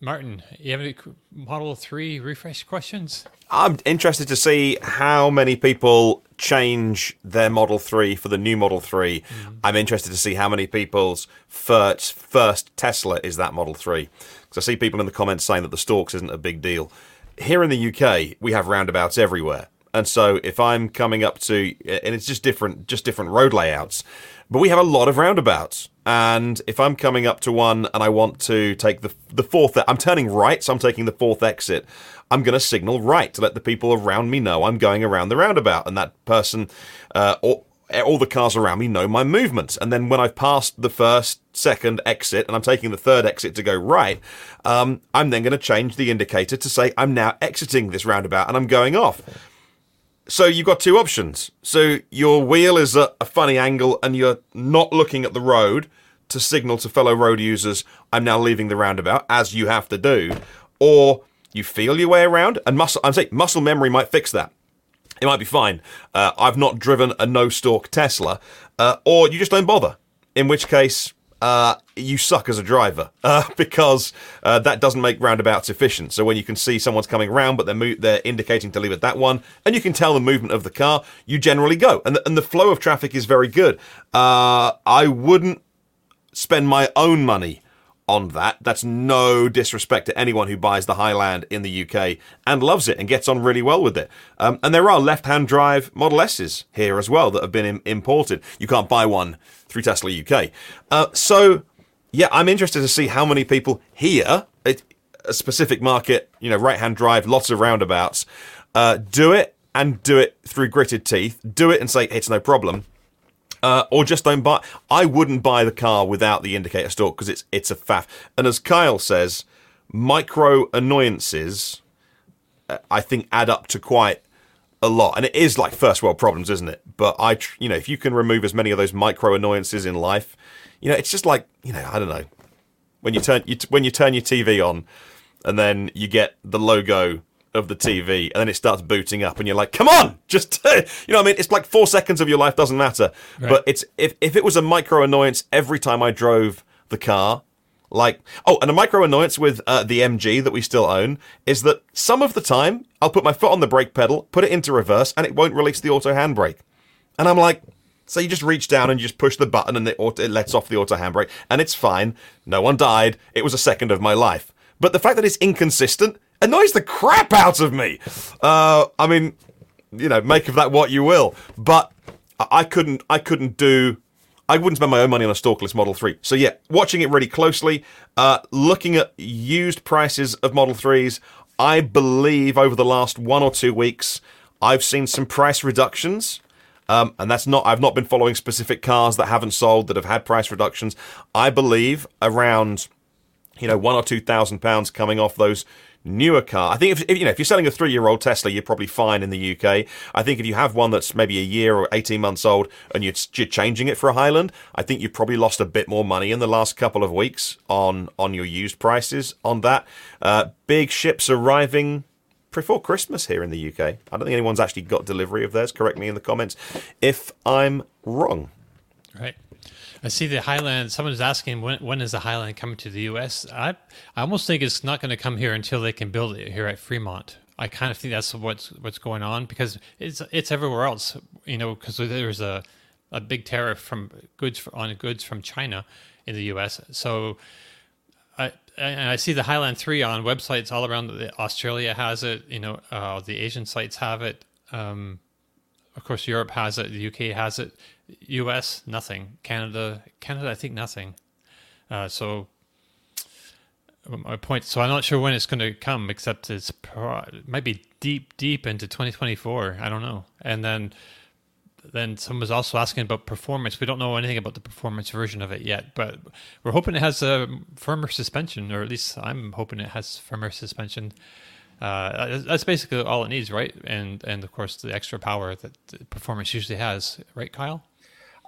Martin, you have any Model 3 refresh questions? I'm interested to see how many people change their Model 3 for the new Model 3. Mm. I'm interested to see how many people's first, first Tesla is that Model 3. Because I see people in the comments saying that the stalks isn't a big deal. Here in the UK, we have roundabouts everywhere. And so if I'm coming up to, and it's just different, just different road layouts, but we have a lot of roundabouts. And if I'm coming up to one and I want to take the the fourth, I'm turning right, so I'm taking the fourth exit. I'm going to signal right to let the people around me know I'm going around the roundabout, and that person, uh, or all the cars around me know my movements. And then when I've passed the first, second exit, and I'm taking the third exit to go right, um, I'm then going to change the indicator to say I'm now exiting this roundabout and I'm going off. So you've got two options. So your wheel is at a funny angle and you're not looking at the road to signal to fellow road users, I'm now leaving the roundabout, as you have to do. Or you feel your way around and muscle, I'm saying muscle memory might fix that. It might be fine. Uh, I've not driven a no stalk Tesla, uh, or you just don't bother. In which case, uh, you suck as a driver [laughs] uh, because uh, that doesn't make roundabouts efficient. So when you can see someone's coming around, but they're mo- they're indicating to leave at that one, and you can tell the movement of the car, you generally go, and the, and the flow of traffic is very good. Uh, I wouldn't spend my own money on that. That's no disrespect to anyone who buys the Highland in the UK and loves it and gets on really well with it. Um, and there are left-hand drive Model S's here as well that have been Im- imported. You can't buy one through Tesla UK. Uh, so, yeah, I'm interested to see how many people here, a specific market, you know, right-hand drive, lots of roundabouts, uh, do it and do it through gritted teeth. Do it and say it's no problem uh, or just don't buy. I wouldn't buy the car without the indicator stalk because it's it's a faff. And as Kyle says, micro annoyances, uh, I think, add up to quite a lot. And it is like first world problems, isn't it? But I, tr- you know, if you can remove as many of those micro annoyances in life, you know, it's just like you know, I don't know, when you turn you t- when you turn your TV on, and then you get the logo of the TV, and then it starts booting up, and you're like, "Come on, [laughs] just [laughs] you know." what I mean, it's like four seconds of your life doesn't matter, but it's if if it was a micro annoyance every time I drove the car. Like, oh, and a micro annoyance with uh, the MG that we still own is that some of the time I'll put my foot on the brake pedal, put it into reverse, and it won't release the auto handbrake. And I'm like, so you just reach down and you just push the button and it, auto, it lets off the auto handbrake, and it's fine. No one died. It was a second of my life. But the fact that it's inconsistent annoys the crap out of me. Uh, I mean, you know, make of that what you will. But I I couldn't, I couldn't do. I wouldn't spend my own money on a stalkless Model 3. So yeah, watching it really closely, uh, looking at used prices of Model 3s, I believe over the last one or two weeks, I've seen some price reductions. Um, and that's not, I've not been following specific cars that haven't sold that have had price reductions. I believe around, you know, one or two thousand pounds coming off those newer car. I think if, if you know if you're selling a three year old Tesla, you're probably fine in the UK. I think if you have one that's maybe a year or eighteen months old and you're, you're changing it for a Highland, I think you've probably lost a bit more money in the last couple of weeks on on your used prices on that. Uh, big ships arriving before Christmas here in the UK. I don't think anyone's actually got delivery of theirs. Correct me in the comments if I'm wrong. Right. I see the Highland. Someone's asking when when is the Highland coming to the U.S. I I almost think it's not going to come here until they can build it here at Fremont. I kind of think that's what's what's going on because it's it's everywhere else. You know, because there's a a big tariff from goods on goods from China in the U.S. So I and I see the Highland three on websites all around. Australia has it. You know, uh, the Asian sites have it. Um, of course, Europe has it. The UK has it. U.S. nothing. Canada, Canada, I think nothing. Uh, so my point. So I'm not sure when it's going to come, except it's pro- it might be deep, deep into 2024. I don't know. And then then someone was also asking about performance. We don't know anything about the performance version of it yet, but we're hoping it has a firmer suspension, or at least I'm hoping it has firmer suspension. Uh, that's basically all it needs, right? And and of course the extra power that the performance usually has, right, Kyle?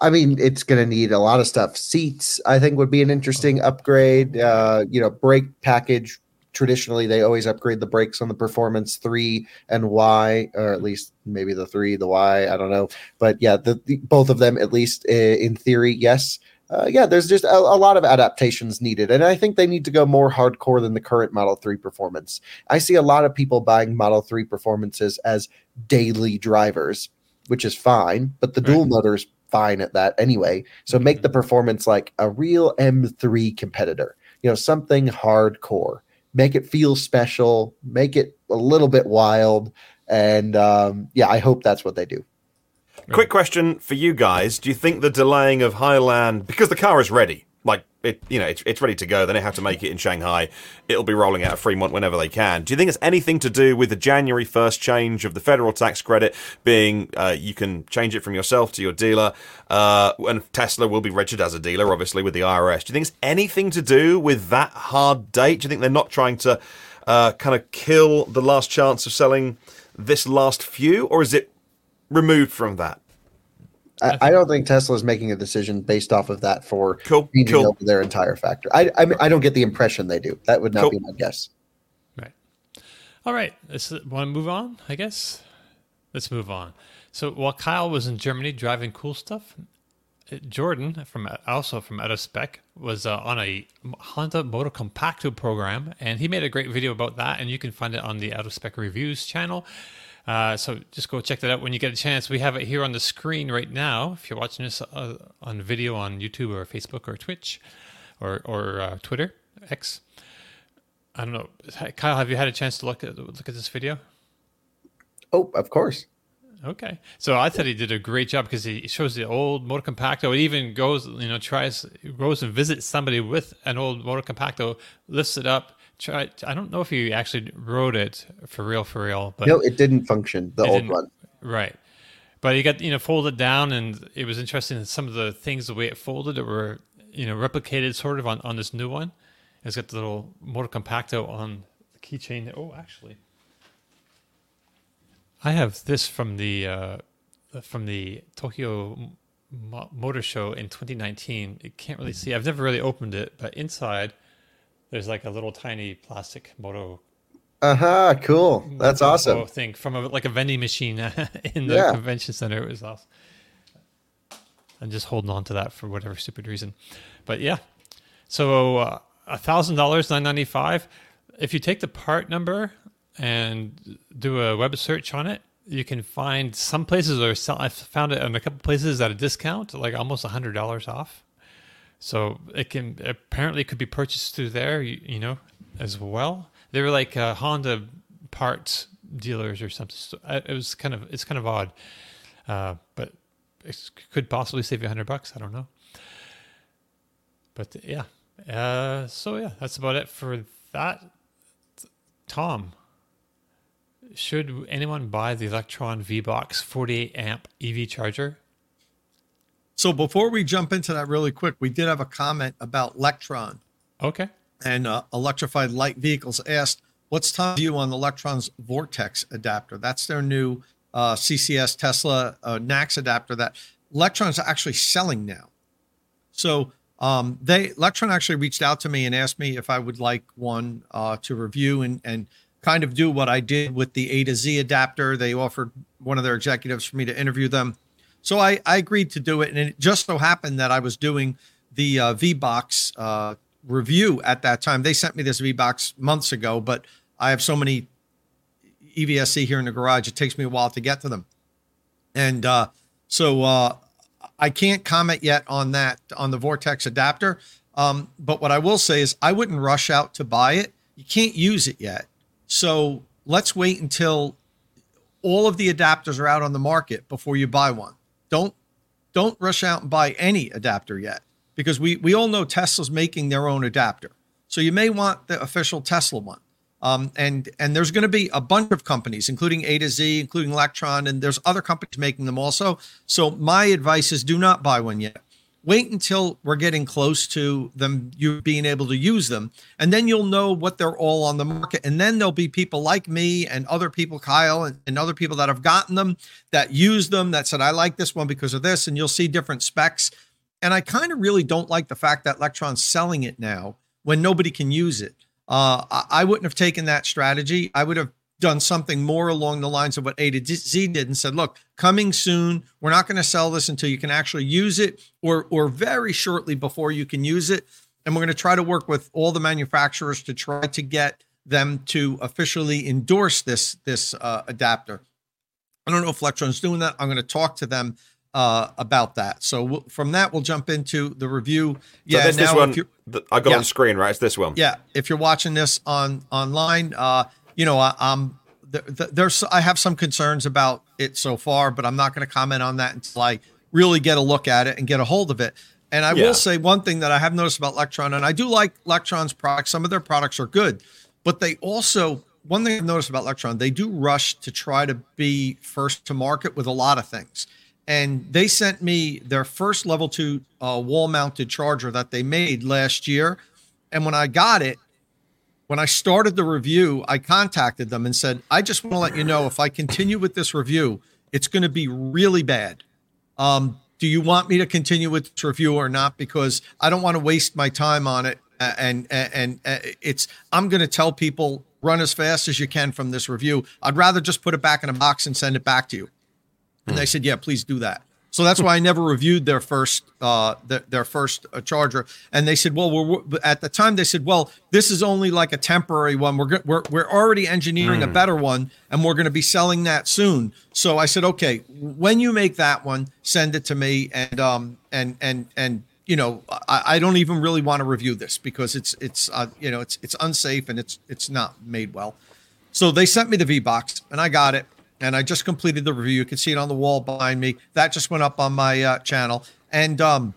I mean, it's going to need a lot of stuff. Seats, I think, would be an interesting upgrade. Uh, you know, brake package. Traditionally, they always upgrade the brakes on the Performance Three and Y, or at least maybe the Three, the Y. I don't know, but yeah, the, the both of them, at least in theory, yes. Uh, yeah, there's just a, a, lot of adaptations needed, and I think they need to go more hardcore than the current Model Three Performance. I see a lot of people buying Model Three Performances as daily drivers, which is fine, but the right. dual motors fine at that anyway. So make the mm-hmm. performance like a real M3 competitor, you know, something hardcore. Make it feel special, make it a little bit wild. And um, yeah, I hope that's what they do. Quick question for you guys. Do you think the delaying of Highland, because the car is ready, like it, you know, it's, it's ready to go. They have to make it in Shanghai. It'll be rolling out of Fremont whenever they can. Do you think it's anything to do with the January first change of the federal tax credit being uh, you can change it from yourself to your dealer, uh, and Tesla will be registered as a dealer, obviously with the IRS. Do you think it's anything to do with that hard date? Do you think they're not trying to uh, kind of kill the last chance of selling this last few, or is it removed from that? I, I, don't think Tesla is making a decision based off of that for cool. changing cool. over their entire factor. I, I, I don't get the impression they do. That would not cool. be my guess. Right. All right. Let's want to move on. I guess. Let's move on. So while Kyle was in Germany driving cool stuff, uh, Jordan from also from Out of Spec was uh, on a Honda Motocompacto program, and he made a great video about that, and you can find it on the Out of Spec Reviews channel. Uh, so just go check that out when you get a chance. We have it here on the screen right now. If you're watching this uh, on video on YouTube or Facebook or Twitch or or uh, Twitter X, I don't know. Kyle, have you had a chance to look at look at this video? Oh, of course. Okay, so I thought he did a great job because he shows the old Motocompacto. It even goes, you know, tries goes and visits somebody with an old Motocompacto, lifts it up, I don't know if you actually wrote it for real, for real. But no, it didn't function. The old one, right? But you got you know folded down, and it was interesting. That some of the things the way it folded that were you know replicated sort of on on this new one. It's got the little Motocompacto on the keychain. Oh, actually, I have this from the uh, from the Tokyo Motor Show in 2019. It can't really see. I've never really opened it, but inside there's like a little tiny plastic moto. Uh huh. Cool. That's awesome. Thing from a, like a vending machine [laughs] in the yeah. convention center. It was awesome. I'm just holding on to that for whatever stupid reason, but yeah. So uh, a thousand dollars, nine ninety five. If you take the part number and do a web search on it, you can find some places are sell. I found it in a couple places at a discount, like almost a hundred dollars off. So it can apparently could be purchased through there, you, you know, as well. They were like uh, Honda parts dealers or something. So uh, it was kind of it's kind of odd, uh, but it could possibly save you hundred bucks. I don't know. But yeah, uh, so yeah, that's about it for that. Tom, should anyone buy the Lectron V Box 48 amp EV charger? So before we jump into that really quick, we did have a comment about Lectron. Okay. And uh, electrified light vehicles asked, what's Tom's view on the Lectron's Vortex adapter? That's their new uh, CCS Tesla uh, NACS adapter that Lectron's actually selling now. So um, they Lectron actually reached out to me and asked me if I would like one uh, to review and and kind of do what I did with the A to Z adapter. They offered one of their executives for me to interview them so I, I agreed to do it. And it just so happened that I was doing the uh, VBox uh, review at that time. They sent me this VBox months ago, but I have so many EVSE here in the garage, it takes me a while to get to them. And uh, so uh, I can't comment yet on that, on the Vortex adapter. Um, but what I will say is I wouldn't rush out to buy it. You can't use it yet. So let's wait until all of the adapters are out on the market before you buy one don't don't rush out and buy any adapter yet because we we all know Tesla's making their own adapter. So you may want the official Tesla one. Um, and and there's going to be a bunch of companies, including A to Z, including Lectron, and there's other companies making them also. So my advice is do not buy one yet. Wait until we're getting close to them, you being able to use them, and then you'll know what they're all on the market. And then there'll be people like me and other people, Kyle, and, and other people that have gotten them, that use them, that said, I like this one because of this, and you'll see different specs. And I kind of really don't like the fact that Lectron's selling it now when nobody can use it. Uh, I, I wouldn't have taken that strategy. I would have done something more along the lines of what A to Z did and said, look, coming soon. We're not going to sell this until you can actually use it or or very shortly before you can use it. And we're going to try to work with all the manufacturers to try to get them to officially endorse this this uh, adapter. I don't know if Lectron's doing that. I'm going to talk to them uh, about that. So we'll, from that, we'll jump into the review. Yeah, so this, this one I got yeah, on screen, right? It's this one. Yeah, if you're watching this on online, uh, you know, I, am there's I have some concerns about it so far, but I'm not going to comment on that until I really get a look at it and get a hold of it. And I yeah. will say one thing that I have noticed about Lectron, and I do like Lectron's products. Some of their products are good, but they also one thing I've noticed about Lectron, they do rush to try to be first to market with a lot of things and they sent me their first level two uh, wall mounted charger that they made last year. And when I got it, when I started the review, I contacted them and said, I just want to let you know if I continue with this review, it's going to be really bad. Um, do you want me to continue with this review or not? Because I don't want to waste my time on it. And, and, and it's, I'm going to tell people run as fast as you can from this review. I'd rather just put it back in a box and send it back to you. And they said, yeah, please do that. So that's why I never reviewed their first uh, their, their first uh, charger. And they said, well, we're, at the time they said, well, this is only like a temporary one. We're we're we're already engineering mm. a better one, and we're going to be selling that soon. So I said, okay, when you make that one, send it to me, and um and and and you know, I, I don't even really want to review this because it's it's uh, you know it's it's unsafe and it's it's not made well. So they sent me the V box, and I got it and I just completed the review. You can see it on the wall behind me. That just went up on my uh, channel, and um,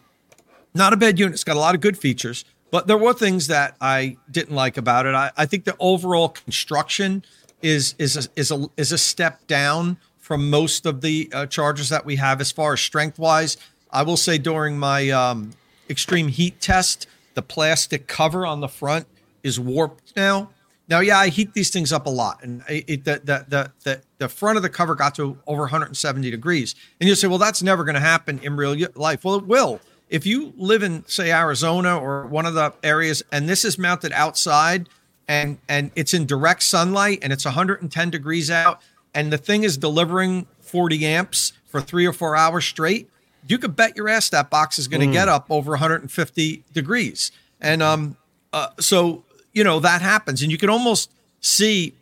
not a bad unit. It's got a lot of good features, but there were things that I didn't like about it. I, I think the overall construction is is a, is a is a step down from most of the uh, chargers that we have as far as strength wise. I will say during my um, extreme heat test, the plastic cover on the front is warped now. Now, yeah, I heat these things up a lot, and it, the, the, the, the, the front of the cover got to over 170 degrees. And you say, well, that's never going to happen in real life. Well, it will. If you live in, say, Arizona or one of the areas, and this is mounted outside, and and it's in direct sunlight, and it's 110 degrees out, and the thing is delivering 40 amps for three or four hours straight, you could bet your ass that box is going to mm. get up over 150 degrees. And um, uh, so you know that happens. And you can almost see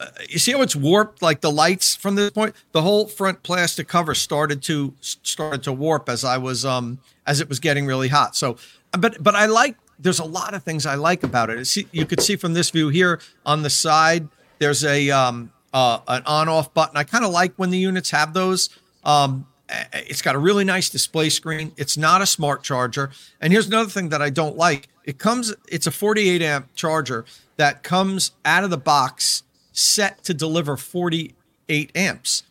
uh, you see how it's warped like the lights from this point? The whole front plastic cover started to started to warp as i was um as it was getting really hot. So but but i like there's a lot of things i like about it. See, you could see from this view here on the side there's a um uh, an on off button. I kind of like when the units have those um it's got a really nice display screen. It's not a smart charger. And here's another thing that I don't like. It comes it's a 48 amp charger that comes out of the box set to deliver 48 amps.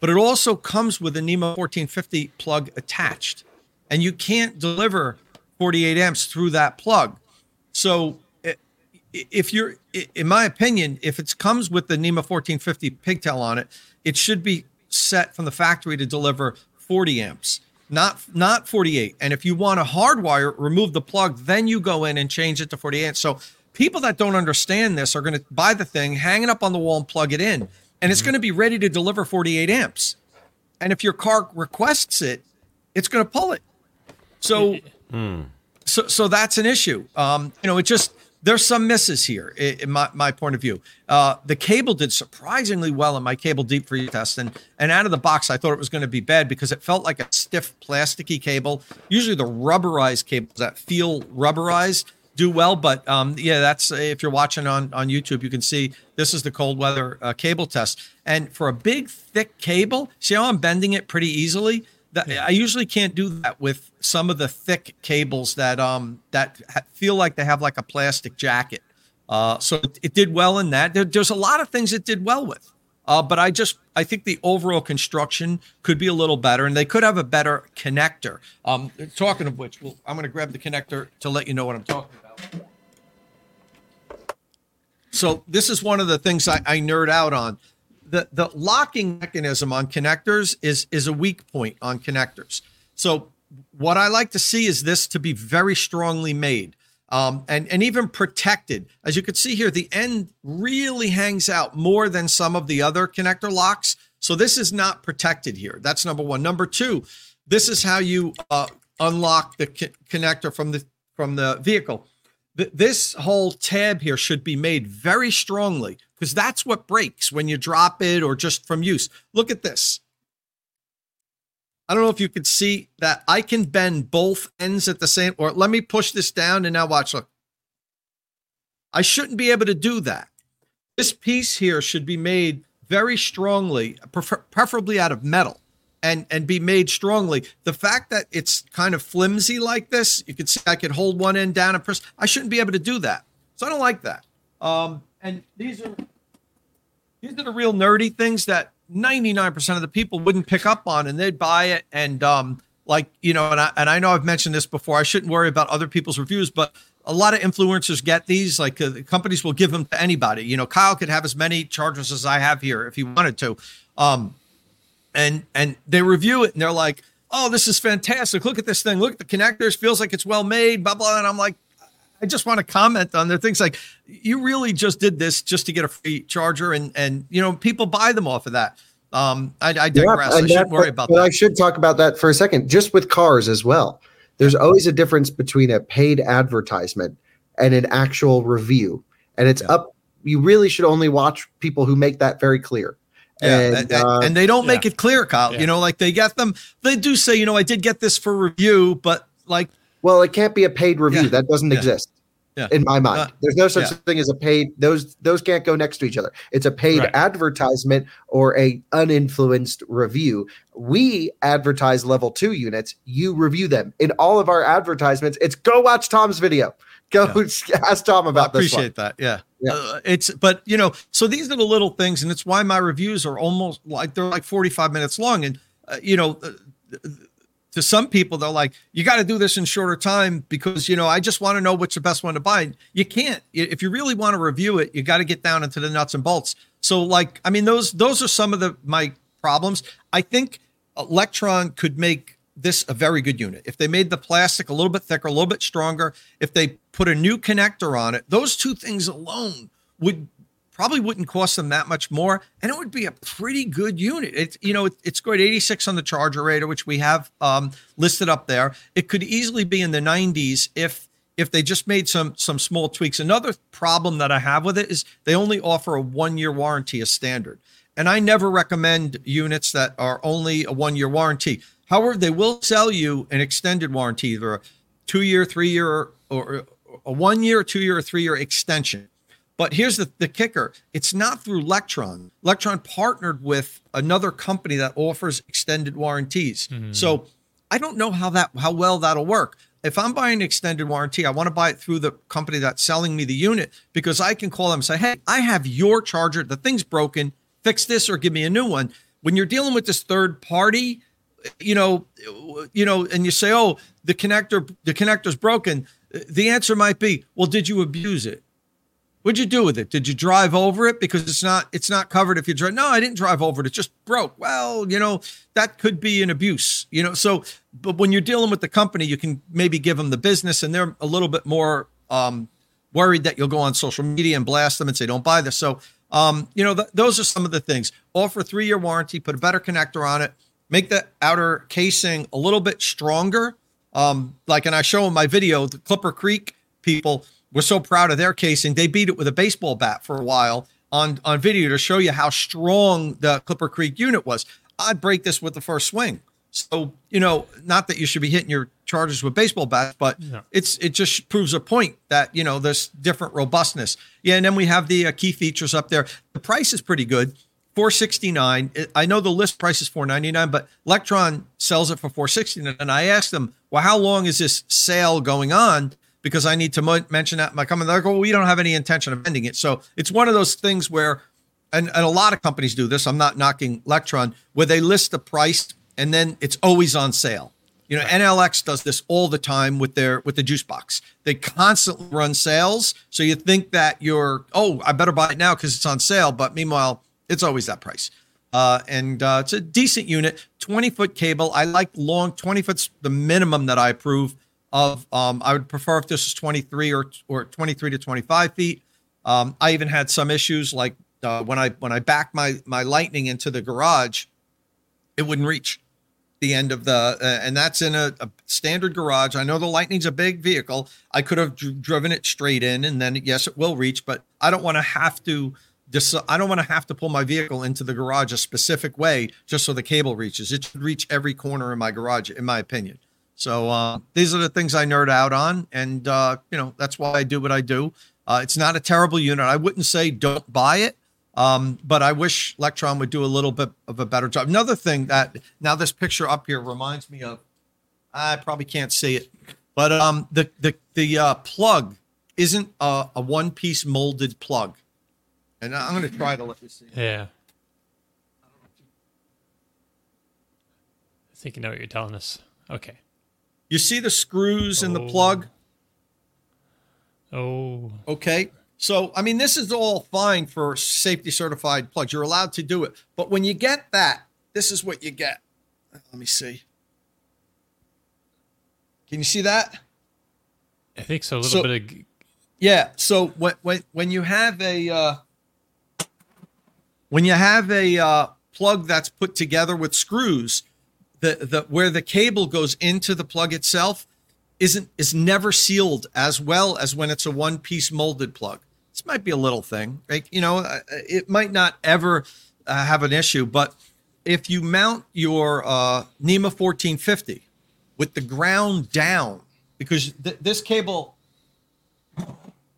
But it also comes with a NEMA 1450 plug attached. And you can't deliver 48 amps through that plug. So if you're in my opinion, if it comes with the NEMA 1450 pigtail on it, it should be set from the factory to deliver 40 amps not not 48 and if you want to hardwire remove the plug then you go in and change it to 48 amps. So people that don't understand this are going to buy the thing hang it up on the wall and plug it in and it's mm-hmm. going to be ready to deliver 48 amps. And if your car requests it it's going to pull it. So mm. so so that's an issue. Um you know it just there's some misses here in my, my point of view. Uh, the cable did surprisingly well in my cable deep freeze test, and and out of the box, I thought it was going to be bad because it felt like a stiff, plasticky cable. Usually, the rubberized cables that feel rubberized do well, but um, yeah, that's if you're watching on on YouTube, you can see this is the cold weather uh, cable test, and for a big, thick cable, see how I'm bending it pretty easily. That, I usually can't do that with some of the thick cables that um that feel like they have like a plastic jacket. Uh, so it, it did well in that. There, there's a lot of things it did well with. Uh, but I just I think the overall construction could be a little better, and they could have a better connector. Um, talking of which, well, I'm going to grab the connector to let you know what I'm talking about. So this is one of the things I, I nerd out on. The the locking mechanism on connectors is is a weak point on connectors. So what I like to see is this to be very strongly made. Um, and and even protected. As you can see here, the end really hangs out more than some of the other connector locks. So this is not protected here. That's number one. Number two, this is how you uh, unlock the co- connector from the from the vehicle. Th- this whole tab here should be made very strongly because that's what breaks when you drop it or just from use. Look at this. I don't know if you can see that I can bend both ends at the same or let me push this down and now watch look. I shouldn't be able to do that. This piece here should be made very strongly, prefer- preferably out of metal and and be made strongly. The fact that it's kind of flimsy like this, you can see I could hold one end down and press. I shouldn't be able to do that. So I don't like that. Um, and these are these are the real nerdy things that 99% of the people wouldn't pick up on and they'd buy it. And um like you know and I and I know I've mentioned this before I shouldn't worry about other people's reviews but a lot of influencers get these like uh, companies will give them to anybody. You know Kyle could have as many chargers as I have here if he wanted to. Um and and they review it and they're like oh this is fantastic. Look at this thing. Look at the connectors feels like it's well made blah blah. And I'm like I just want to comment on their things like you really just did this just to get a free charger and and you know people buy them off of that. Um, I, I digress. Yeah, I shouldn't that- worry about but that. I should talk about that for a second, just with cars as well. There's always a difference between a paid advertisement and an actual review, and it's up. You really should only watch people who make that very clear. Yeah, and, and, uh, and they don't make it clear, Kyle. Yeah. You know, like they get them. They do say, you know, I did get this for review, but like, well, it can't be a paid review. Yeah, That doesn't yeah, exist. Yeah. In my mind, Uh, there's no such yeah. thing as a paid. Those those can't go next to each other. It's a paid Right. advertisement or a uninfluenced review. We advertise level two units. You review them. In all of our advertisements, it's go watch Tom's video. Go [laughs] ask Tom I about this. appreciate that. Yeah. Yeah. Uh, it's, but you know, so these are the little things, and it's why my reviews are almost like they're like 45 minutes long. And, uh, you know, uh, to some people, they're like, you got to do this in shorter time because, you know, I just want to know which the best one to buy. You can't. If you really want to review it, you got to get down into the nuts and bolts. So, like, I mean, those those are some of the my problems. I think Lectron could make this a very good unit. If they made the plastic a little bit thicker, a little bit stronger, if they put a new connector on it, those two things alone would probably wouldn't cost them that much more, and it would be a pretty good unit. It's you know it, it's great 86 on the Charger Radar, which we have um, listed up there. It could easily be in the 90s if if they just made some some small tweaks. Another problem that I have with it is they only offer a one year warranty as standard, and I never recommend units that are only a one year warranty. However, they will sell you an extended warranty, either a two year, three year, or, or a one year, two year, or three year extension. But here's the, the kicker it's not through Lectron. Lectron partnered with another company that offers extended warranties. Hmm. So I don't know how that how well that'll work. If I'm buying an extended warranty, I want to buy it through the company that's selling me the unit because I can call them and say, Hey, I have your charger, the thing's broken, fix this or give me a new one. When you're dealing with this third party, you know, you know, and you say, "Oh, the connector, the connector's broken." The answer might be, "Well, did you abuse it? What'd you do with it? Did you drive over it because it's not it's not covered if you drive? No, I didn't drive over it. It just broke. Well, you know, that could be an abuse. You know, so but when you're dealing with the company, you can maybe give them the business, and they're a little bit more um, worried that you'll go on social media and blast them and say, "Don't buy this." So, um, you know, th- those are some of the things. Offer three year warranty, put a better connector on it, make the outer casing a little bit stronger. Um, like, and I show in my video, the Clipper Creek people were so proud of their casing, they beat it with a baseball bat for a while on on video to show you how strong the Clipper Creek unit was. I'd break this with the first swing. So, you know, not that you should be hitting your charges with baseball bats, but it's it just proves a point that, you know, there's different robustness. Yeah, and then we have the uh, key features up there. The price is pretty good. 469. I know the list price is 499, but Lectron sells it for 469. And I asked them, well, how long is this sale going on? Because I need to mo- mention that my comment. They go, well, we don't have any intention of ending it. So it's one of those things where, and, and a lot of companies do this. I'm not knocking Lectron, where they list the price and then it's always on sale. You know, Enel X does this all the time with their with the juice box. They constantly run sales, so you think that you're oh, I better buy it now because it's on sale. But meanwhile, it's always that price. Uh, and uh, it's a decent unit, 20 foot cable. I like long 20 foot's the minimum that I approve of. Um, I would prefer if this was 23 or or 23 to 25 feet. Um, I even had some issues like uh, when I when I backed my my Lightning into the garage, it wouldn't reach the end of the uh, and that's in a, a, standard garage. I know the Lightning's a big vehicle. I could have dr- driven it straight in, and then yes, it will reach. But I don't want to have to. Dis- I don't want to have to pull my vehicle into the garage a specific way just so the cable reaches. It should reach every corner in my garage, in my opinion. So uh, these are the things I nerd out on, and uh, you know that's why I do what I do. Uh, it's not a terrible unit. I wouldn't say don't buy it. Um, but I wish Lectron would do a little bit of a better job. Another thing that now this picture up here reminds me of, I probably can't see it, but um, the the the uh, plug isn't a, a one piece molded plug, and I'm going to try to let you see. Yeah. I think you know what you're telling us. Okay. You see the screws in the plug? Oh. Okay. So, I mean, this is all fine for safety certified plugs. You're allowed to do it. But when you get that, this is what you get. Let me see. Can you see that? I think so. A little So- bit of. Yeah. So when when when you have a uh, when you have a uh, plug that's put together with screws, the the where the cable goes into the plug itself isn't is never sealed as well as when it's a one piece molded plug. This might be a little thing, right? You know, uh, it might not ever uh, have an issue, but if you mount your uh, NEMA 1450 with the ground down, because th- this cable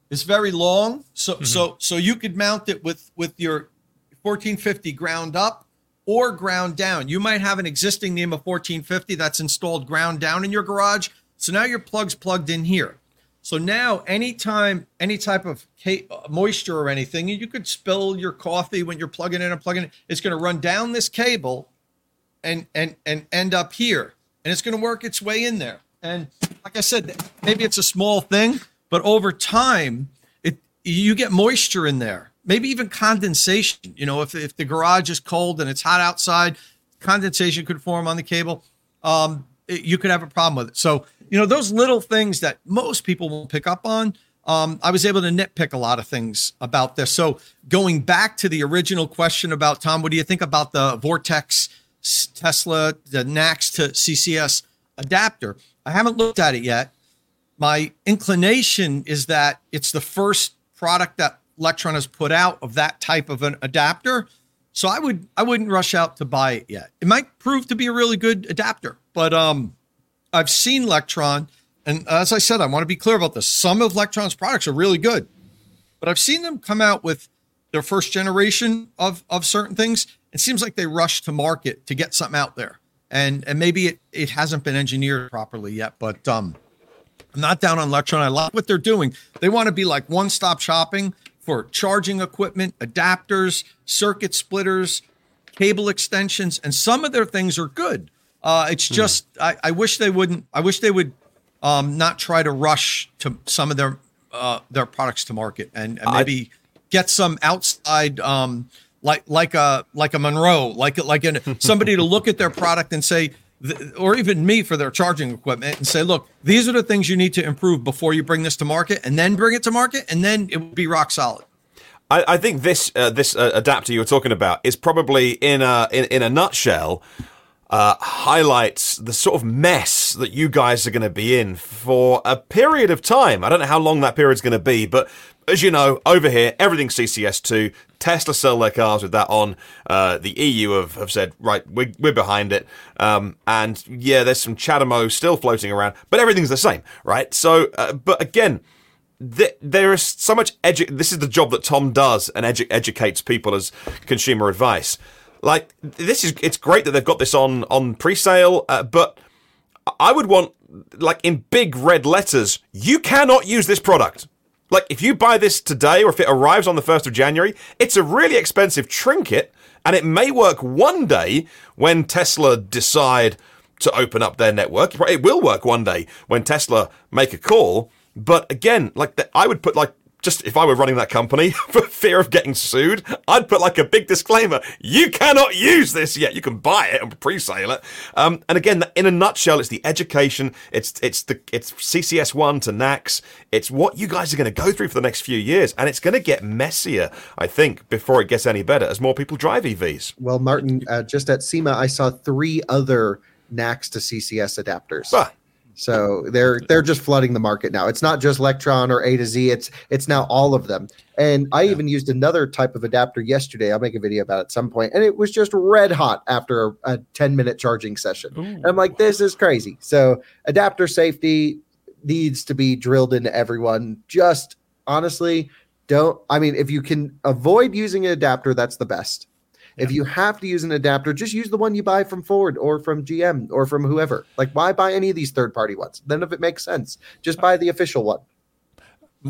is very long, so so so you could mount it with with your 1450 ground up or ground down. You might have an existing NEMA 1450 that's installed ground down in your garage. So now your plug's plugged in here. So now, anytime any type of uh, moisture or anything, you could spill your coffee when you're plugging in and plugging in. It's going to run down this cable and and and end up here, and it's going to work its way in there. And like I said, maybe it's a small thing, but over time, it you get moisture in there. Maybe even condensation. You know, if if the garage is cold and it's hot outside, condensation could form on the cable. Um, it- you could have a problem with it. So you know those little things that most people won't pick up on. Um, I was able to nitpick a lot of things about this. So going back to the original question about Tom, what do you think about the Vortex Tesla, the NACS to CCS adapter? I haven't looked at it yet. My inclination is that it's the first product that Lectron has put out of that type of an adapter. So I would I wouldn't rush out to buy it yet. It might prove to be a really good adapter, but um, I've seen Lectron, and as I said, I want to be clear about this. Some of Lectron's products are really good, but I've seen them come out with their first generation of of certain things. It seems like they rush to market to get something out there, and and maybe it it hasn't been engineered properly yet. But um, I'm not down on Lectron. I like what they're doing. They want to be like one stop shopping for charging equipment, adapters, circuit splitters, cable extensions, and some of their things are good. Uh, it's just I, I wish they wouldn't. I wish they would um, not try to rush to some of their uh, their products to market and, and maybe get some outside um, like like a like a Munro, like like an, [laughs] somebody to look at their product and say. Or even me for their charging equipment and say, look, these are the things you need to improve before you bring this to market, and then bring it to market, and then it will be rock solid. I, I think this uh, this uh, adapter you were talking about is probably in a in, in a nutshell uh, highlights the sort of mess that you guys are going to be in for a period of time. I don't know how long that period's going to be, but as you know, over here everything's CCS2. Tesla sell their cars with that on. Uh, the EU have, have said right, we're, we're behind it. Um, and yeah, there's some CHAdeMO still floating around, but everything's the same, right? So, uh, but again th- there is so much edu- this is the job that Tom does and edu- educates people as consumer advice. Like this is it's great that they've got this on on pre-sale, uh, but I would want like in big red letters, you cannot use this product. Like if you buy this today or if it arrives on the 1st of January, it's a really expensive trinket and it may work one day when Tesla decide to open up their network. It will work one day when Tesla make a call, but again, like the, I would put like just if I were running that company [laughs] for fear of getting sued, I'd put like a big disclaimer: you cannot use this yet. You can buy it and pre-sale it. Um, and again, in a nutshell, it's the education. It's it's the it's CCS one to NACS. It's what you guys are going to go through for the next few years, and it's going to get messier, I think, before it gets any better as more people drive EVs. Well, Martin, uh, just at SEMA, I saw three other NACS to CCS adapters. So they're they're just flooding the market now. It's not just Lectron or A to Z. It's it's now all of them. And I even used another type of adapter yesterday. I'll make a video about it at some point. and it was just red hot after a, a 10 minute charging session. I'm like, this is crazy. So adapter safety needs to be drilled into everyone. Just honestly, don't. I mean, if you can avoid using an adapter, that's the best. If you have to use an adapter, just use the one you buy from Ford or from GM or from whoever. Like, why buy any of these third party ones? Then, if it makes sense. Just buy the official one.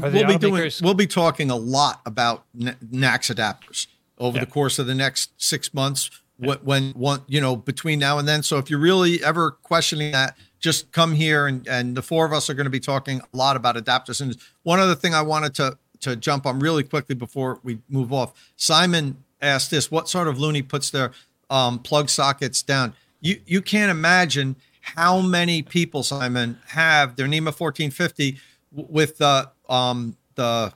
Are we'll be doing automakers- we'll be talking a lot about N- NACS adapters over Yeah. the course of the next six months when, when you know between now and then so if you're really ever questioning that just come here and and the four of us are going to be talking a lot about adapters and one other thing i wanted to to jump on really quickly before we move off simon asked this what sort of loony puts their um, plug sockets down you you can't imagine how many people simon have their nema 1450 w- with the um the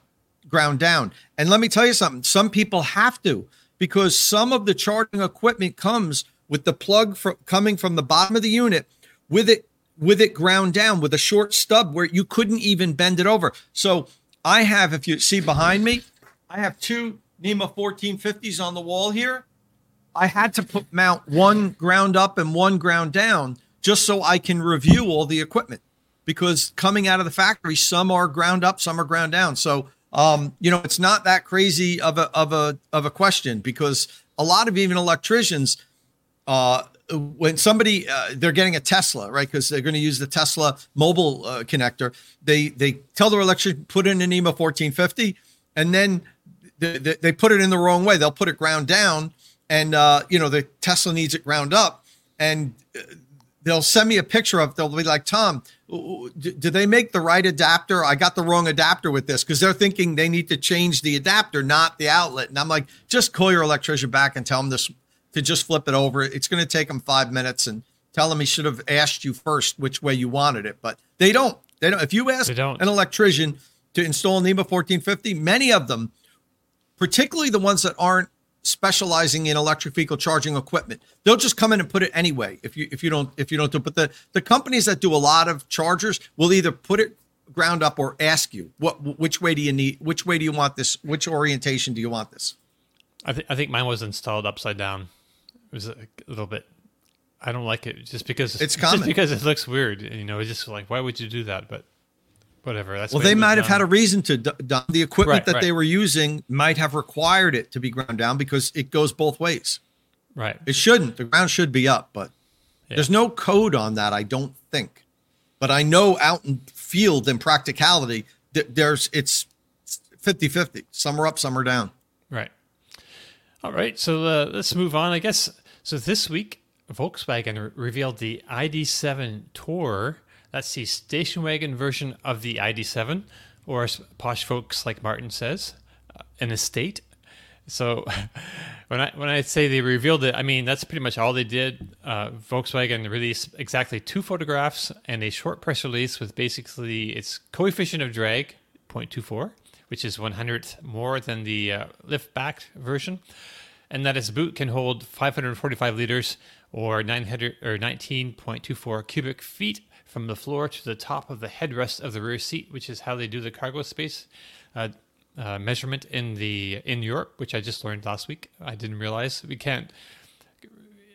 ground down. And let me tell you something, some people have to because some of the charging equipment comes with the plug fr- coming from the bottom of the unit with it with it ground down with a short stub where you couldn't even bend it over. So I have if you see behind me, I have two NEMA 1450s on the wall here. I had to put mount one ground up and one ground down just so I can review all the equipment because coming out of the factory, some are ground up, some are ground down. So um, you know, it's not that crazy of a of a of a question because a lot of even electricians, uh, when somebody uh, they're getting a Tesla, right? Because they're going to use the Tesla mobile uh, connector. They they tell their electrician put in an EMA 1450, and then they, they, they put it in the wrong way. They'll put it ground down, and uh, you know the Tesla needs it ground up, and uh, they'll send me a picture of. They'll be like, Tom, did did they make the right adapter? I got the wrong adapter with this because they're thinking they need to change the adapter, not the outlet. And I'm like, just call your electrician back and tell him this to just flip it over. It's going to take him five minutes and tell him he should have asked you first which way you wanted it. But they don't. They don't. If you ask an electrician to install NEMA 1450, many of them, particularly the ones that aren't specializing in electric vehicle charging equipment, they'll just come in and put it anyway. If you if you don't if you don't do, but the the companies that do a lot of chargers will either put it ground up or ask you what which way do you need which way do you want this which orientation do you want this I, th- I think mine was installed upside down. It was a little bit. I don't like it just because It's [laughs] common. just because it looks weird. You know, it's just like why would you do that? But whatever. That's well they might have had a reason to d- d- the equipment Right, that they were using might have required it to be ground down because it goes both ways right. it shouldn't the ground should be up but Yeah. there's no code on that i don't think but i know out in field and practicality th- there's it's 50-50 some are up some are down Right. All right. So uh, let's move on. I guess. So this week, Volkswagen re- revealed the ID7 Tour. That's the station wagon version of the ID7, or as posh folks like Martin says, uh, an estate. So [laughs] when I when I say they revealed it, I mean that's pretty much all they did. Uh, Volkswagen released exactly two photographs and a short press release with basically its coefficient of drag 0.24, which is 100th more than the uh, lift-back version, and that its boot can hold 545 liters or 900 or 19.24 cubic feet from the floor to the top of the headrest of the rear seat, which is how they do the cargo space. Uh, uh, measurement in the in Europe, which I just learned last week. I didn't realize we can't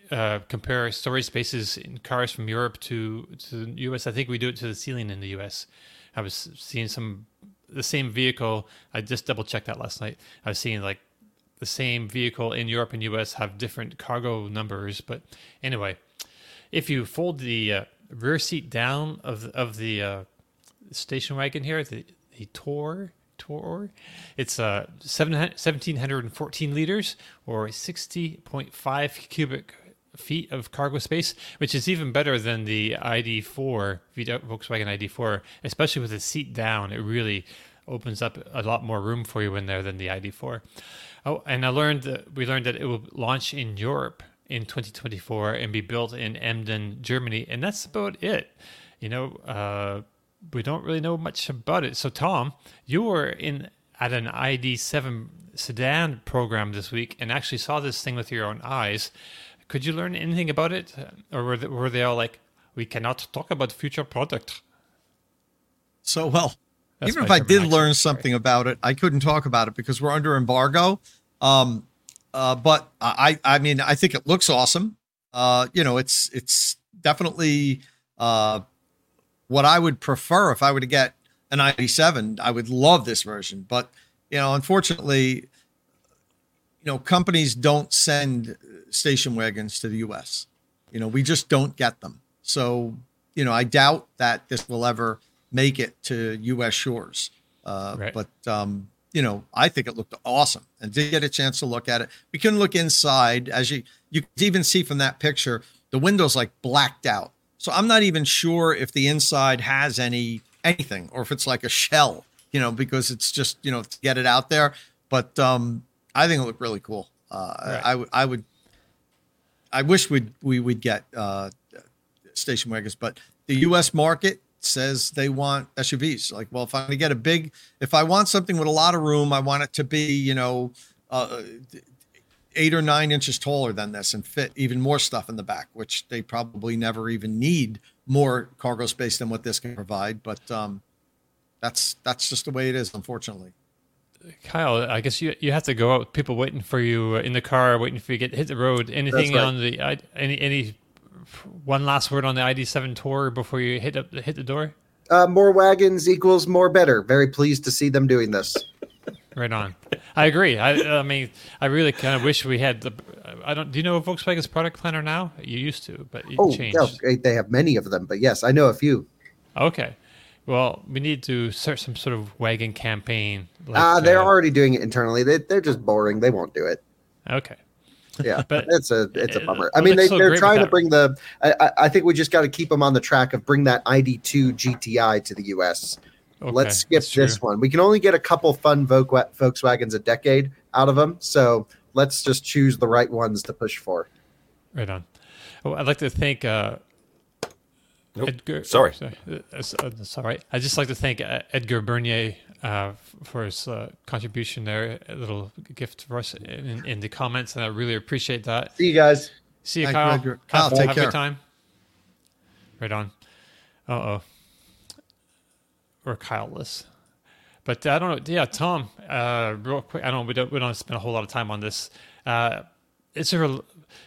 uh, compare storage spaces in cars from Europe to to the US. I think we do it to the ceiling in the US. I was seeing some the same vehicle. I just double checked that last night. I was seeing like the same vehicle in Europe and US have different cargo numbers. But anyway, if you fold the uh, rear seat down of of the uh, station wagon here, the the Tor Tor, it's uh 1714 liters or 60.5 cubic feet of cargo space, which is even better than the ID4 Volkswagen ID4, especially with the seat down. It really opens up a lot more room for you in there than the ID4. Oh, and I learned that we learned that it will launch in Europe in 2024 and be built in Emden, Germany, and that's about it. You know, uh, we don't really know much about it. So, Tom, you were in at an ID7 sedan program this week and actually saw this thing with your own eyes. Could you learn anything about it, or were they, were they all like, "We cannot talk about future product"? So, well, That's even if I did learn something about it, I couldn't talk about it because we're under embargo. Um, uh, but I, I mean, I think it looks awesome. Uh, you know, it's it's definitely uh, what I would prefer if I were to get an ID7. I would love this version, but you know, unfortunately, you know, companies don't send station wagons to the U.S. You know, we just don't get them. So, you know, I doubt that this will ever make it to U.S. shores. Uh, right. But um, you know, I think it looked awesome, and did get a chance to look at it. We couldn't look inside, as you you could even see from that picture. The windows like blacked out, so I'm not even sure if the inside has any anything, or if it's like a shell, you know, because it's just you know to get it out there. But um, I think it looked really cool. Uh, right. I, I would I wish we'd we would get uh, station wagons, but the U.S. market says they want SUVs. Like, well, if I'm gonna get a big, if I want something with a lot of room, I want it to be, you know, uh, eight or nine inches taller than this and fit even more stuff in the back, which they probably never even need more cargo space than what this can provide. But um, that's that's just the way it is, unfortunately. Kyle, I guess you you have to go out with people waiting for you in the car, waiting for you to get hit the road. Anything right. on the any any one last word on the ID7 tour before you hit up hit the door? Uh, more wagons equals more better. Very pleased to see them doing this. Right on. I agree. I, I mean, I really kind of wish we had the. I don't. Do you know Volkswagen's product planner now? You used to, but you oh, changed. Yeah, they have many of them. But yes, I know a few. Okay. Well, we need to start some sort of wagon campaign. Like, uh, they're uh, already doing it internally. They, they're just boring. They won't do it. Okay. Yeah, but it's a it's a bummer. I mean, they, so they're trying to bring the. I, I think we just got to keep them on the track of bring that ID2 GTI to the US. Okay, Let's skip this one. We can only get a couple fun Volkswagens a decade out of them, so let's just choose the right ones to push for. Right on. Well, I'd like to thank uh, Nope. Edgar, sorry. sorry. That's all right. I'd just like to thank uh, Edgar Bernier uh, for his uh, contribution there. A little gift for us in, in, the comments, and I really appreciate that. See you guys. See you, Kyle. You, Kyle, take have care. a good time. Right on. Uh oh. We're Kyleless. But I don't know. Yeah, Tom. Uh, real quick. I don't. We don't. We don't spend a whole lot of time on this. Uh, is there a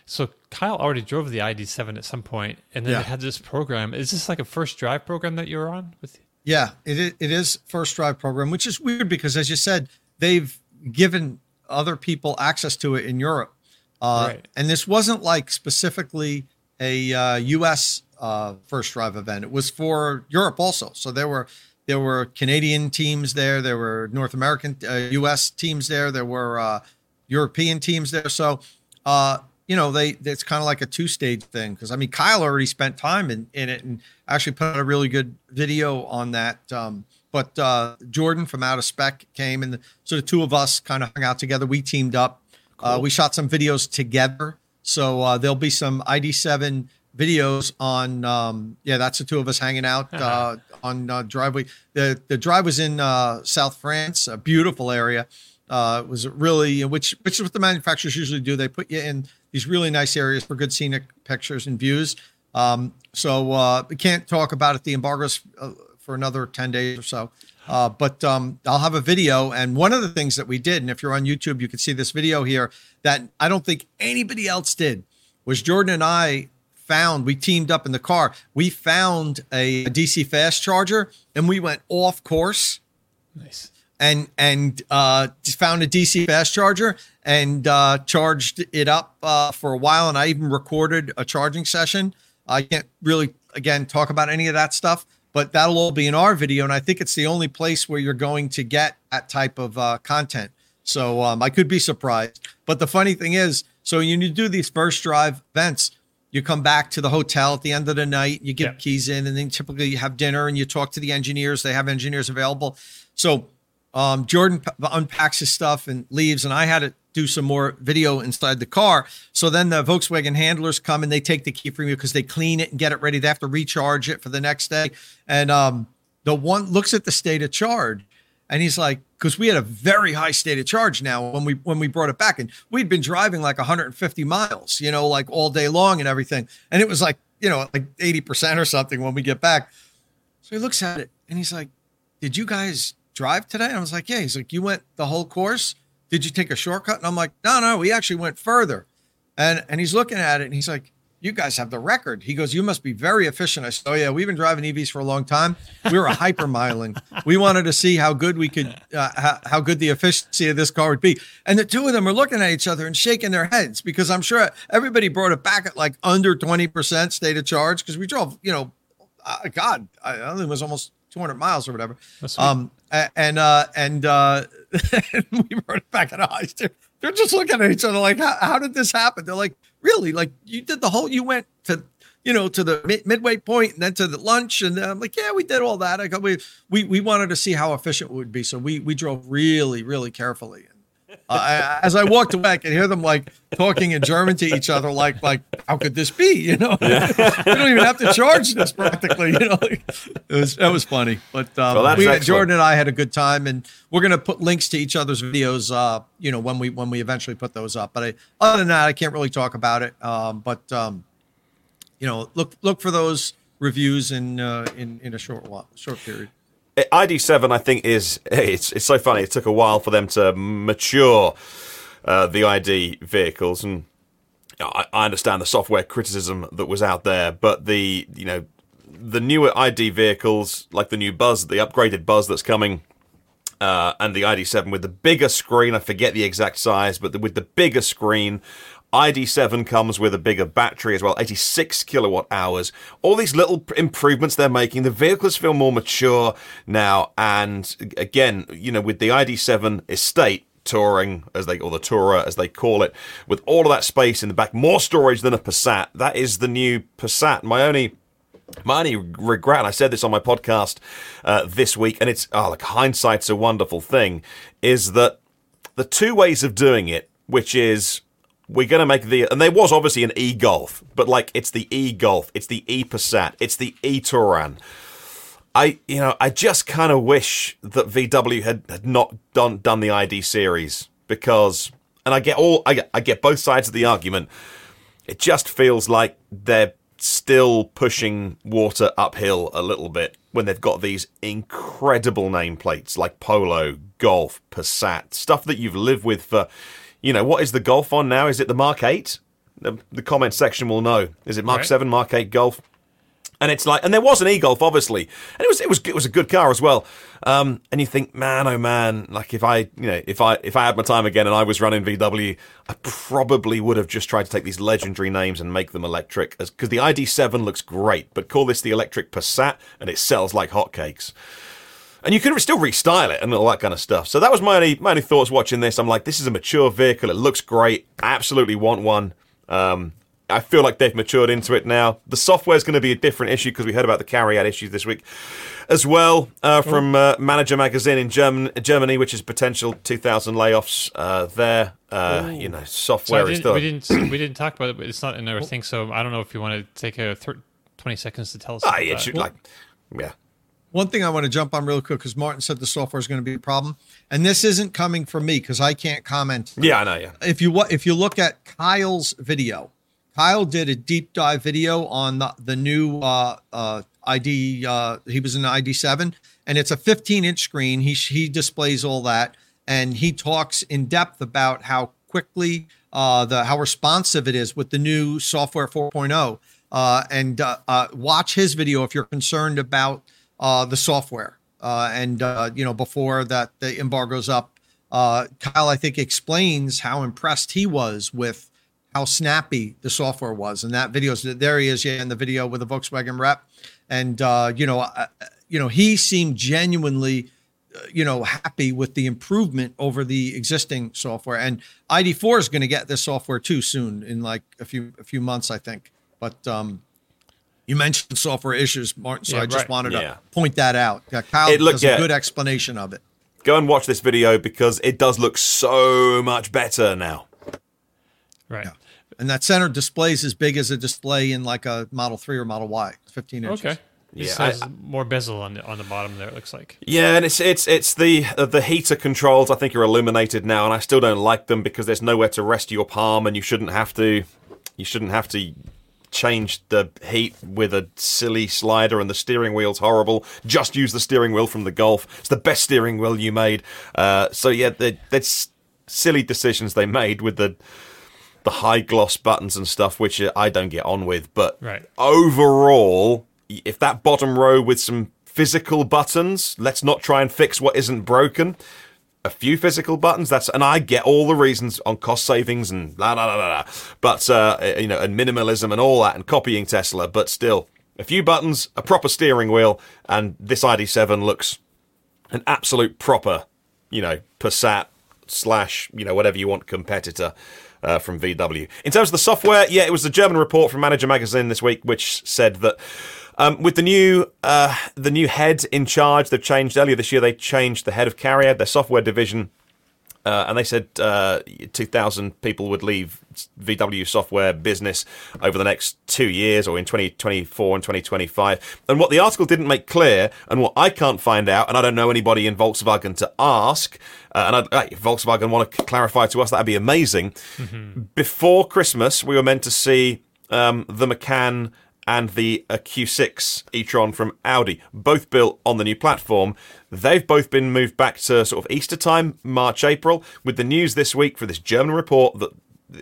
so Kyle already drove the ID7 at some point, and then yeah. it had this program. Is this like a first drive program that you're on with? Yeah, it is, it is first drive program, which is weird because, as you said, they've given other people access to it in Europe, uh, right. and this wasn't like specifically a uh, U.S. Uh, first drive event. It was for Europe also. So there were there were Canadian teams there, there were North American U.S. Uh, teams there, there were uh, European teams there. So uh, you know, they it's kind of like a two stage thing because I mean Kyle already spent time in, in it and actually put out a really good video on that. Um, but uh, Jordan from Out of Spec came and the, so the two of us kind of hung out together. We teamed up. Uh, cool. Uh, we shot some videos together. So uh, there'll be some ID7 videos on. Um, yeah, that's the two of us hanging out [laughs] uh, on uh, driveway. The the drive was in uh, South France, a beautiful area. Uh, was really which which is what the manufacturers usually do. They put you in these really nice areas for good scenic pictures and views. Um, so uh, we can't talk about it. The embargoes uh, for another 10 days or so. Uh, but um, I'll have a video. And one of the things that we did, and if you're on YouTube, you can see this video here that I don't think anybody else did, was Jordan and I found, we teamed up in the car. We found a DC fast charger and we went off course Nice. And and uh, found a DC fast charger and uh, charged it up uh, for a while. And I even recorded a charging session. I can't really again talk about any of that stuff, but that'll all be in our video. And I think it's the only place where you're going to get that type of uh, content. So um, I could be surprised. But the funny thing is, so when you do these first drive events, you come back to the hotel at the end of the night, you get keys in, and then typically you have dinner and you talk to the engineers. They have engineers available. So um, Jordan unpacks his stuff and leaves, and I had to do some more video inside the car. So then the Volkswagen handlers come and they take the key from you because they clean it and get it ready. They have to recharge it for the next day. And um, the one looks at the state of charge, and he's like, because we had a very high state of charge now when we when we brought it back, and we'd been driving like 150 miles, you know, like all day long and everything, and it was like you know like 80 percent or something when we get back. So he looks at it and he's like, Did you guys drive today? And I was like, Yeah. He's like, You went the whole course? Did you take a shortcut? And I'm like, No, no, we actually went further. And and he's looking at it and he's like, You guys have the record. He goes, You must be very efficient. I said, Oh, yeah, we've been driving EVs for a long time. We were a hypermiling. We wanted to see how good we could, uh, how, how good the efficiency of this car would be. And the two of them are looking at each other and shaking their heads because I'm sure everybody brought it back at like under 20% state of charge because we drove, you know, uh, God, I I think it was almost 200 miles or whatever. Um, and uh, and uh, [laughs] we it back at eyes. They're, they're just looking at each other like, how, how did this happen? They're like, really? Like you did the whole? You went to you know to the mid- midway point and then to the lunch, and I'm like, yeah, we did all that. I we we we wanted to see how efficient it would be, so we we drove really really carefully. Uh, I- as I walked away, I could hear them like talking in German to each other, like like how could this be? You know, [laughs] we don't even have to charge this practically. You know, it was that was funny. But um, Well, we, excellent. Jordan and I had a good time, and we're gonna put links to each other's videos. Uh, you know, when we when we eventually put those up. But I, other than that, I can't really talk about it. Um, but um, you know, look look for those reviews in uh, in in a short while, short period. ID7, I think, is [laughs] it's it's so funny. It took a while for them to mature uh, the ID vehicles, and I, I understand the software criticism that was out there, but the you know the newer ID vehicles, like the new Buzz, the upgraded Buzz that's coming, uh, and the ID7 with the bigger screen. I forget the exact size, but the, with the bigger screen. ID7 comes with a bigger battery as well, 86 kilowatt hours. All these little improvements they're making, the vehicles feel more mature now. And again, you know, with the ID7 estate, touring as they or the tourer as they call it with all of that space in the back more storage than a passat that is the new passat my only my only regret, I said this on my podcast uh, this week, and it's oh, like hindsight's a wonderful thing, is that the two ways of doing it, which is we're going to make the, and there was obviously an e Golf, but like it's the e Golf, it's the e Passat, it's the e Touran. I, you know, I just kind of wish that VW had, had not done done the ID series because, and I get all, I get, I get both sides of the argument it just feels like they're still pushing water uphill a little bit when they've got these incredible nameplates like Polo, Golf, Passat, stuff that you've lived with for, you know, what is the Golf on now? Is it the Mark 8? The, the comment section will know. Is it Mark Right. 7, Mark 8 Golf? And it's like, and there was an e-golf, obviously, and it was it was it was a good car as well. Um, and you think, man, oh man, like if I, you know, if I if I had my time again and I was running VW, I probably would have just tried to take these legendary names and make them electric, because the ID7 looks great, but call this the electric Passat, and it sells like hotcakes. And you can still restyle it and all that kind of stuff. So that was my only my only thoughts watching this. I'm like, this is a mature vehicle. It looks great. I absolutely want one. Um, I feel like they've matured into it now. The software's going to be a different issue because we heard about the Cariad issues this week as well uh, from uh, Manager Magazine in German, Germany, which is potential 2,000 layoffs uh, there. Uh, you know, So software is still. we didn't we didn't talk about it, but it's not in our thing. So I don't know if you want to take a thir- twenty seconds to tell us. Ah, about it should, like, yeah. One thing I want to jump on real quick because Martin said the software is going to be a problem, and this isn't coming from me because I can't comment. Yeah, I know, yeah. If you if you look at Kyle's video, Kyle did a deep dive video on the, the new uh, uh, ID. Uh, he was in the ID seven, and it's a 15 inch screen. He he displays all that, and he talks in depth about how quickly uh, the how responsive it is with the new software 4.0. Uh, and uh, uh, watch his video if you're concerned about uh, the software uh, and uh, you know before that the embargo's up. Uh, Kyle, I think, explains how impressed he was with how snappy the software was, and that video's there. He is, yeah, in the video with the Volkswagen rep, and uh, you know, uh, you know, he seemed genuinely you know happy with the improvement over the existing software and id4 is going to get this software too soon in like a few a few months i think but um you mentioned software issues martin so Yeah, i just right. wanted Yeah. to point that out kyle It look- does yeah. a good explanation of it Go and watch this video because it does look so much better now. Right. Yeah. and that center display is as big as a display in like a model 3 or model y 15 inches Okay. This Yeah, I- has more bezel on the on the bottom there. It looks like. Yeah, and it's it's it's the uh, the heater controls. I think are illuminated now, and I still don't like them because there's nowhere to rest your palm, and you shouldn't have to you shouldn't have to change the heat with a silly slider, and the steering wheel's horrible. Just use the steering wheel from the Golf. It's the best steering wheel you made. Uh, so yeah, that's silly decisions they made with the the high gloss buttons and stuff, which I don't get on with. But Right. overall, if that bottom row with some physical buttons, let's not try and fix what isn't broken. A few physical buttons. That's and I get all the reasons on cost savings and la la la la. But uh, you know, and minimalism and all that, and copying Tesla. But still, a few buttons, a proper steering wheel, and this ID7 looks an absolute proper, you know, Passat slash, you know, whatever you want competitor uh, from VW. In terms of the software, yeah, it was the German report from Manager Magazine this week, which said that um, with the new uh, the new head in charge, they've changed earlier this year. They changed the head of Cariad, their software division. Uh, and they said uh, 2,000 people would leave VW software business over the next two years or in 2024 and 2025. And what the article didn't make clear, and what I can't find out, and I don't know anybody in Volkswagen to ask, uh, and I'd, uh, if Volkswagen want to clarify to us, that'd be amazing. Before Christmas, we were meant to see um, the Macan and the uh, Q6 e-tron from Audi, both built on the new platform. They've both been moved back to sort of Easter time, March, April, with the news this week for this German report that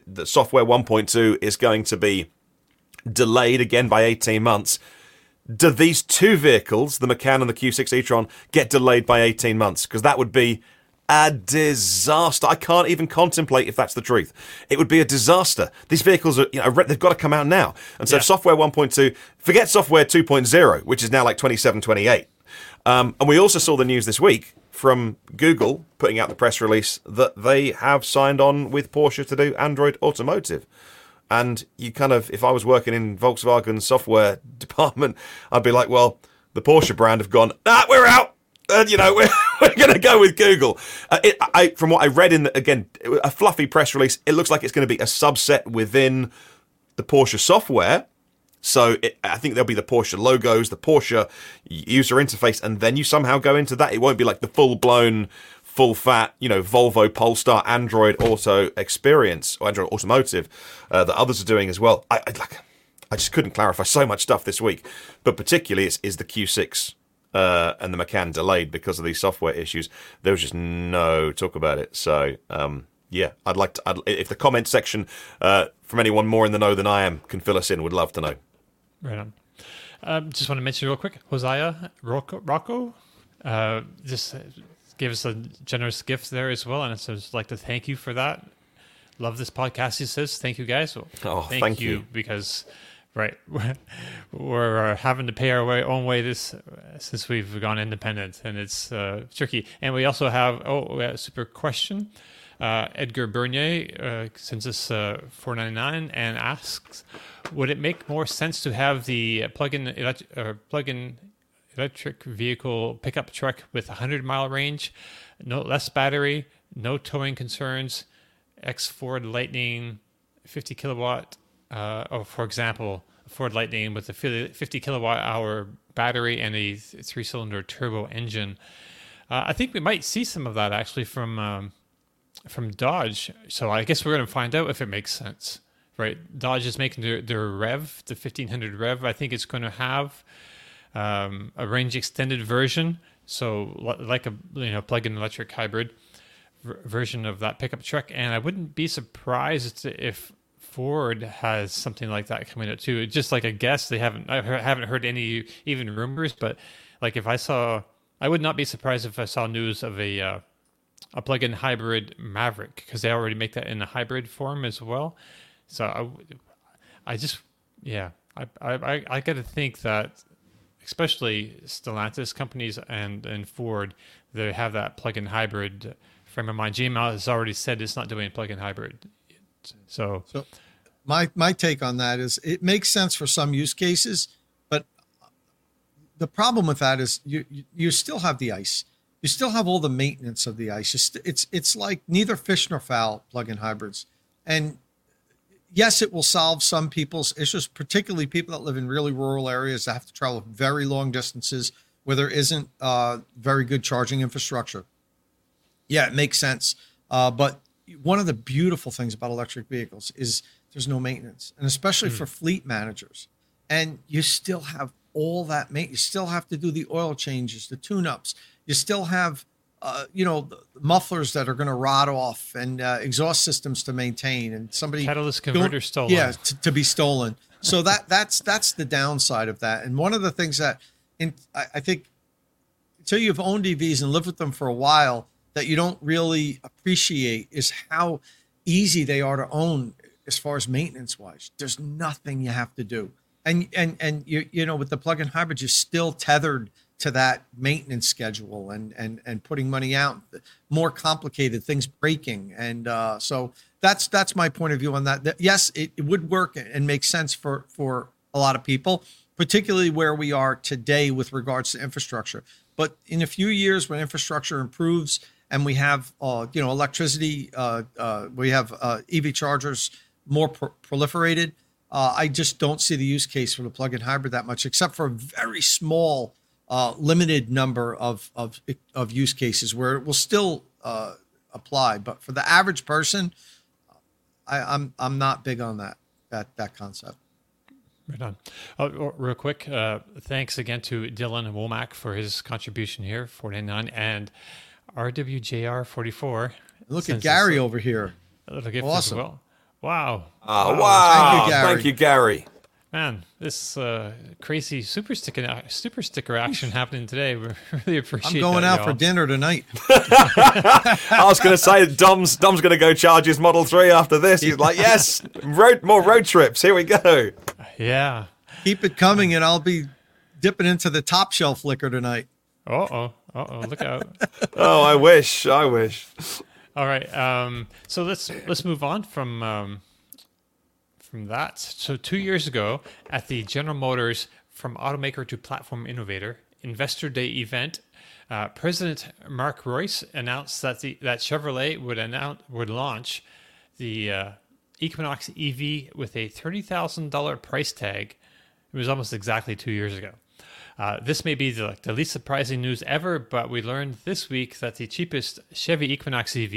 the software 1.2 is going to be delayed again by 18 months. Do these two vehicles, the Macan and the Q6 e-tron, get delayed by 18 months? Because that would be a disaster. I can't even contemplate if that's the truth. It would be a disaster. These vehicles are, you know, they've got to come out now. And so Yeah. software 1.2, forget software 2.0, which is now like 27, 28. Um, and we also saw the news this week from Google putting out the press release that they have signed on with Porsche to do Android Automotive. And you kind of, if I was working in Volkswagen software [laughs] department, I'd be like, well, the Porsche brand have gone, ah, we're out. And, you know, [laughs] we're, we're going to go with Google. Uh, it, I, from what I read in, the, again, a fluffy press release, it looks like it's going to be a subset within the Porsche software. So it, I think there'll be the Porsche logos, the Porsche user interface, and then you somehow go into that. It won't be like the full blown, full fat, you know, Volvo Polestar Android Auto experience or Android Automotive uh, that others are doing as well. I, I like, I just couldn't clarify so much stuff this week, but particularly is, is the Q6 uh, and the Macan delayed because of these software issues. There was just no talk about it. So um, yeah, I'd like to. I'd, if the comment section uh, from anyone more in the know than I am can fill us in, would love to know. Right on. Um, just want to mention real quick, Hosea Rocco, Rocco uh, just gave us a generous gift there as well, and I'd just like to thank you for that. Love this podcast. He says, "Thank you guys." Oh, thank you. because right, [laughs] we're, uh, having to pay our way, own way this since we've gone independent, and it's uh, tricky. And we also have oh, we have a super question. Uh, Edgar Bernier uh, sends us uh, four ninety nine and asks, "Would it make more sense to have the plug-in elect- uh, plug-in electric vehicle pickup truck with a hundred mile range, no less battery, no towing concerns, X Ford Lightning, fifty kilowatt, uh, or for example, Ford Lightning with a 50 50 kilowatt hour battery and a three cylinder turbo engine." Uh, I think we might see some of that actually from. Um, from Dodge. So I guess we're going to find out if it makes sense, right? Dodge is making their, their Rev, the 1500 Rev. I think it's going to have um, a range extended version. So like a you know plug-in electric hybrid ver- version of that pickup truck. And I wouldn't be surprised if Ford has something like that coming out too. Just like a guess, they haven't I haven't heard any even rumors, but like if I saw I would not be surprised if I saw news of a uh, a plug-in hybrid Maverick because they already make that in a hybrid form as well. So I just yeah I I I, I got to think that especially Stellantis companies and and Ford they have that plug-in hybrid frame of mind. GM has already said it's not doing plug-in hybrid. So So my my take on that is it makes sense for some use cases, but the problem with that is you you, still have the ice. You still have all the maintenance of the ice. St- It's it's like neither fish nor fowl plug-in hybrids. And yes, it will solve some people's issues, particularly people that live in really rural areas that have to travel very long distances where there isn't uh, very good charging infrastructure. Yeah, it makes sense. Uh, but one of the beautiful things about electric vehicles is there's no maintenance, and especially for fleet managers. And you still have all that maintenance. You still have to do the oil changes, the tune-ups. You still have, uh, you know, the mufflers that are going to rot off, and uh, exhaust systems to maintain, and somebody Catalyst converter stolen. Yeah, to, to be stolen. So that [laughs] that's that's the downside of that. And one of the things that, in I, I think, until you've owned EVs and lived with them for a while, that you don't really appreciate is how easy they are to own as far as maintenance wise. There's nothing you have to do. And and and you you know with the plug-in hybrid you're still tethered to that maintenance schedule and and and putting money out more complicated things breaking and uh, so that's that's my point of view on that, That- yes it, it would work and make sense for for a lot of people particularly where we are today with regards to infrastructure but in a few years when infrastructure improves and we have uh, you know electricity uh, uh, we have uh, ev chargers more pro- proliferated uh, i just don't see the use case for the plug-in hybrid that much except for a very small uh, limited number of, of of use cases where it will still uh, apply but for the average person I, i'm i'm not big on that that that concept Right on. Oh, real quick, uh, thanks again to Dylan Womack for his contribution here, 49, and RWJR44. look at gary over here A little gift Awesome. as well. Wow. Oh, wow. Thank you, Gary. Thank you, Gary. Man, this uh, crazy super sticker, super sticker action happening today. [laughs] We really appreciate i'm going that, out for y'all. dinner tonight [laughs] [laughs] I was going to say Dom's Dom's going to go charge his Model 3 after this. He's like, yes, road more road trips. Here we go. Yeah. keep it coming and i'll be dipping into the top shelf liquor tonight Uh oh. Uh oh. Look out. Oh, I wish. I wish. All right. Um, so let's let's move on from um, from that. So two years ago, at the General Motors from automaker to platform innovator Investor Day event, uh, President Mark Reuss announced that the that Chevrolet would announce would launch the uh, Equinox EV with a thirty thousand dollar price tag. It was almost exactly two years ago. Uh, this may be the, the least surprising news ever, but we learned this week that the cheapest Chevy Equinox EV,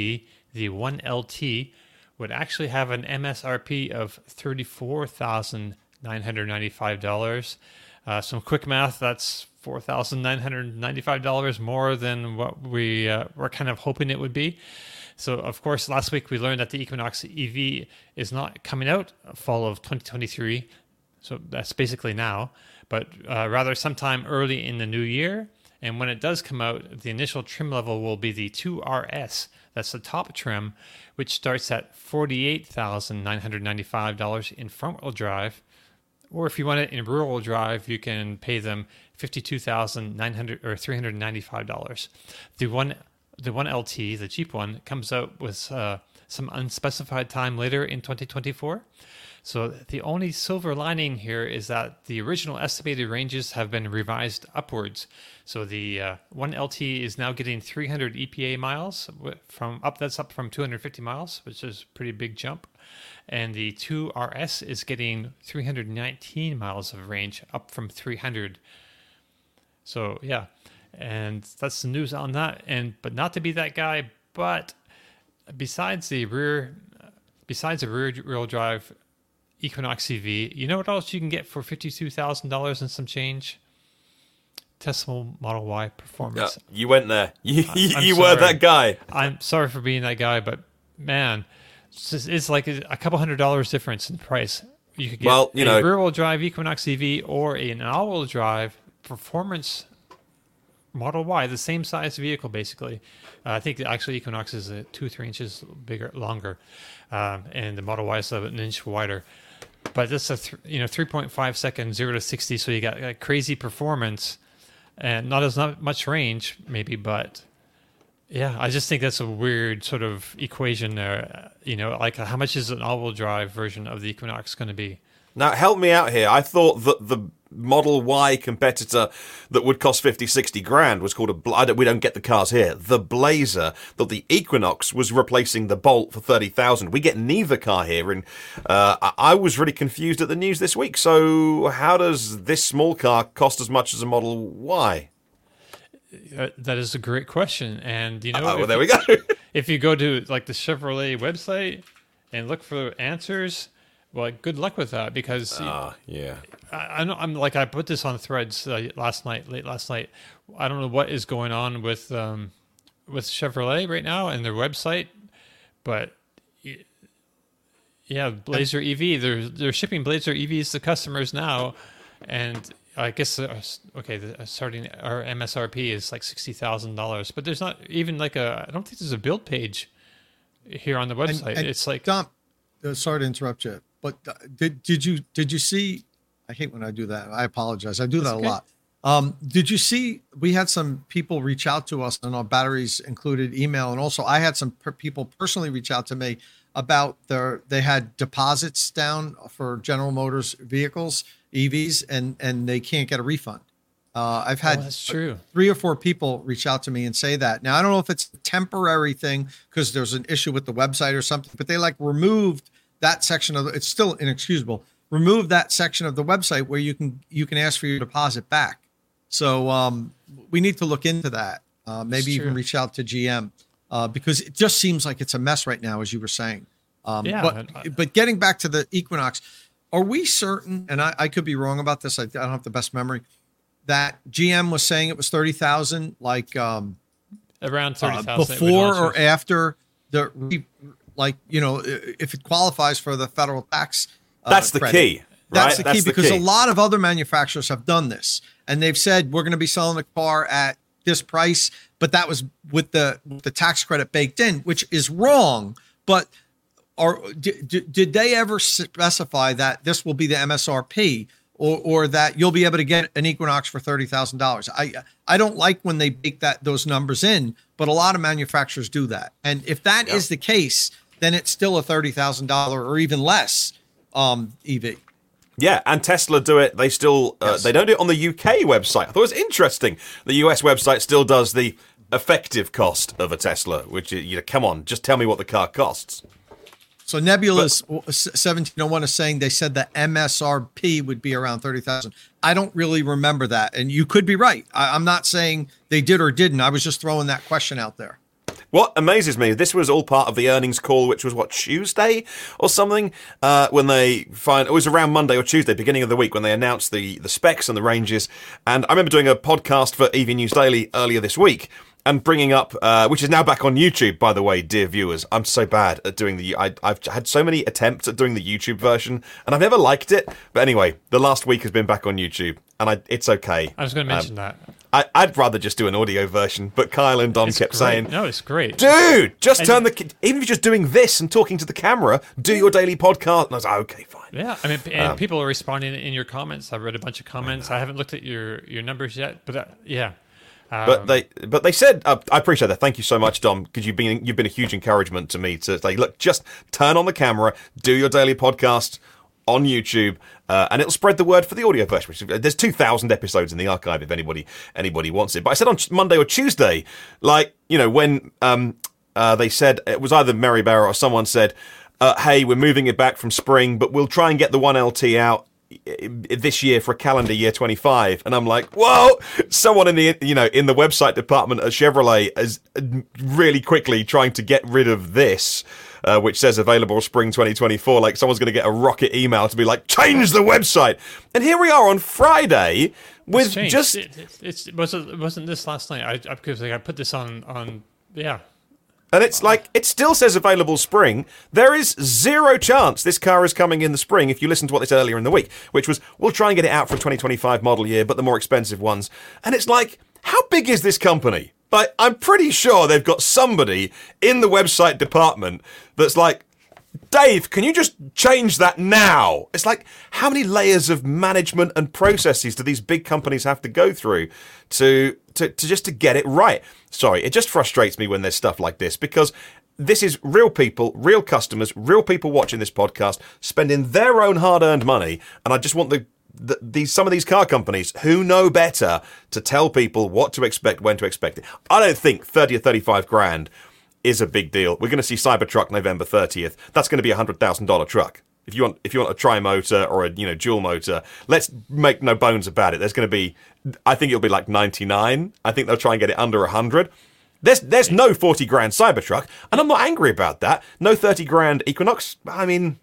the 1LT, would actually have an MSRP of $34,995. Uh, some quick math, that's $4,995 more than what we uh, were kind of hoping it would be. So, of course, last week we learned that the Equinox EV is not coming out fall of 2023. So that's basically now, but uh, rather sometime early in the new year. And when it does come out, the initial trim level will be the 2RS. That's the top trim, which starts at $48,995 in front wheel drive. Or if you want it in rear wheel drive, you can pay them 52,900 or $395. The one the one LT, the cheap one, comes out with uh, some unspecified time later in 2024. So the only silver lining here is that the original estimated ranges have been revised upwards. So the uh, one LT is now getting 300 EPA miles from up. That's up from 250 miles, which is a pretty big jump. And the 2RS is getting 319 miles of range, up from 300. So yeah, and that's the news on that. And but not to be that guy, but besides the rear, besides the rear wheel drive Equinox EV, you know what else you can get for fifty-two thousand dollars and some change? Tesla Model Y Yeah, performance. you went there. [laughs] You, you, I'm you were that guy. I'm sorry for being that guy, but man, it's, just, it's like a, a couple hundred dollars difference in price. You could get Well, you a know- rear-wheel drive Equinox EV or an all-wheel drive performance Model Y, the same size vehicle, basically. Uh, I think actually Equinox is uh, two, three inches bigger, longer, um, and the Model Y is an inch wider. But this is a th- you know 3.5 second zero to 60, so you got uh, crazy performance and not as not much range, maybe, but yeah, I just think that's a weird sort of equation there. You know, like how much is an all-wheel drive version of the Equinox going to be? Now, help me out here. I thought that the Model Y competitor that would cost 50, 60 grand was called a. Bla- don't, we don't get the cars here. The Blazer, that the Equinox was replacing the Bolt for 30,000. We get neither car here. And uh, I- was really confused at the news this week. So, how does this small car cost as much as a Model Y? Uh, that is a great question, and you know, Oh, well, there we go. [laughs] if you go to like the Chevrolet website and look for answers, well, good luck with that because Ah, yeah. I, I know I'm like I put this on threads uh, last night, late last night. I don't know what is going on with um, with Chevrolet right now and their website, but yeah, Blazer EV. They're they're shipping Blazer EVs to customers now, and I guess uh, okay, the uh, starting our MSRP is like sixty thousand dollars, but there's not even like a. I don't think there's a build page here on the website. and it's like Dom. uh, sorry to interrupt you, but uh, did did you did you see? I hate when I do that. I apologize. I do that okay. a lot. Um, did you see? We had some people reach out to us, and our batteries included email, and also I had some per- people personally reach out to me about their they had deposits down for General Motors vehicles, EVs, and and they can't get a refund. Uh, I've had Oh, that's true. three or four people reach out to me and say that. Now I don't know if it's a temporary thing because there's an issue with the website or something, but they like removed that section of the, it's still inexcusable. Remove that section of the website where you can you can ask for your deposit back. So um, we need to look into that. Uh, maybe even reach out to GM uh, because it just seems like it's a mess right now, as you were saying. Um, Yeah, but and I- but getting back to the Equinox, are we certain? And I, I could be wrong about this. I, I don't have the best memory. That GM was saying it was thirty thousand, like um, around uh, thirty thousand before or after the re, like you know if it qualifies for the federal tax. Uh, That's the credit. key, That's right? the That's key the because key. a lot of other manufacturers have done this, and they've said we're going to be selling the car at this price, but that was with the with the tax credit baked in, which is wrong. But or did, did they ever specify that this will be the MSRP or, or that you'll be able to get an Equinox for thirty thousand dollars? I I don't like when they bake that those numbers in, but a lot of manufacturers do that. And if that is the case, then it's still a thirty thousand dollar or even less um, EV. Yeah, and Tesla do it. They still uh, Yes. they don't do it on the UK website. I thought it was interesting. The US website still does the effective cost of a Tesla, which you know, come on, just tell me what the car costs. So Nebula's seventeen oh one is saying they said the MSRP would be around thirty thousand. I don't really remember that, and you could be right. I, I'm not saying they did or didn't. I was just throwing that question out there. What amazes me, this was all part of the earnings call, which was what Tuesday or something. Uh, when they find it was around Monday or Tuesday, beginning of the week, when they announced the the specs and the ranges. And I remember doing a podcast for EV News Daily earlier this week. And bringing up, uh, which is now back on YouTube, by the way, dear viewers. I'm so bad at doing the. I, I've had so many attempts at doing the YouTube version, and I've never liked it. But anyway, the last week has been back on YouTube, and I, it's okay. I was going to mention that. I, I'd rather just do an audio version, but Kyle and Dom It's kept great. saying, no, it's great. dude, just And- turn the even if you're just doing this and talking to the camera, do your daily podcast. And I was like, okay, fine. Yeah, I mean, and Um, people are responding in your comments. I've read a bunch of comments. I, haven't looked at your your numbers yet, but uh, yeah. Um, But they, but they said, uh, I appreciate that. Thank you so much, Dom, because you've been you've been a huge encouragement to me to say, look, just turn on the camera, do your daily podcast on YouTube, uh, and it'll spread the word for the audio version. Which, there's two thousand episodes in the archive if anybody anybody wants it. But I said on Monday or Tuesday, like you know, when um, uh, they said it was either Mary Barra or someone said, uh, "Hey, we're moving it back from spring, but we'll try and get the one LT out." this year for a calendar year 25 and i'm like whoa someone in the you know in the website department at chevrolet is really quickly trying to get rid of this uh, which says available spring 2024 like someone's going to get a rocket email to be like change the website and here we are on friday with it's just it, it, it's it wasn't it wasn't this last night. I, I because like, I put this on on yeah. And it's like, it still says available spring. There is zero chance this car is coming in the spring if you listen to what they said earlier in the week, which was, we'll try and get it out for a 2025 model year, but the more expensive ones. And it's like, how big is this company? Like, I'm pretty sure they've got somebody in the website department that's like, Dave, can you just change that now? It's like, how many layers of management and processes do these big companies have to go through to, to, to just to get it right? Sorry, it just frustrates me when there's stuff like this because this is real people, real customers, real people watching this podcast, spending their own hard-earned money, and I just want the some of these car companies who know better to tell people what to expect, when to expect it. I don't think thirty or thirty-five grand is a big deal. We're going to see Cybertruck November thirtieth. That's going to be a hundred thousand dollar truck. If you want, if you want a tri motor or a you know dual motor, let's make no bones about it. There's going to be, I think it'll be like ninety nine. I think they'll try and get it under hundred. There's there's no forty grand Cybertruck, and I'm not angry about that. No thirty grand Equinox. I mean,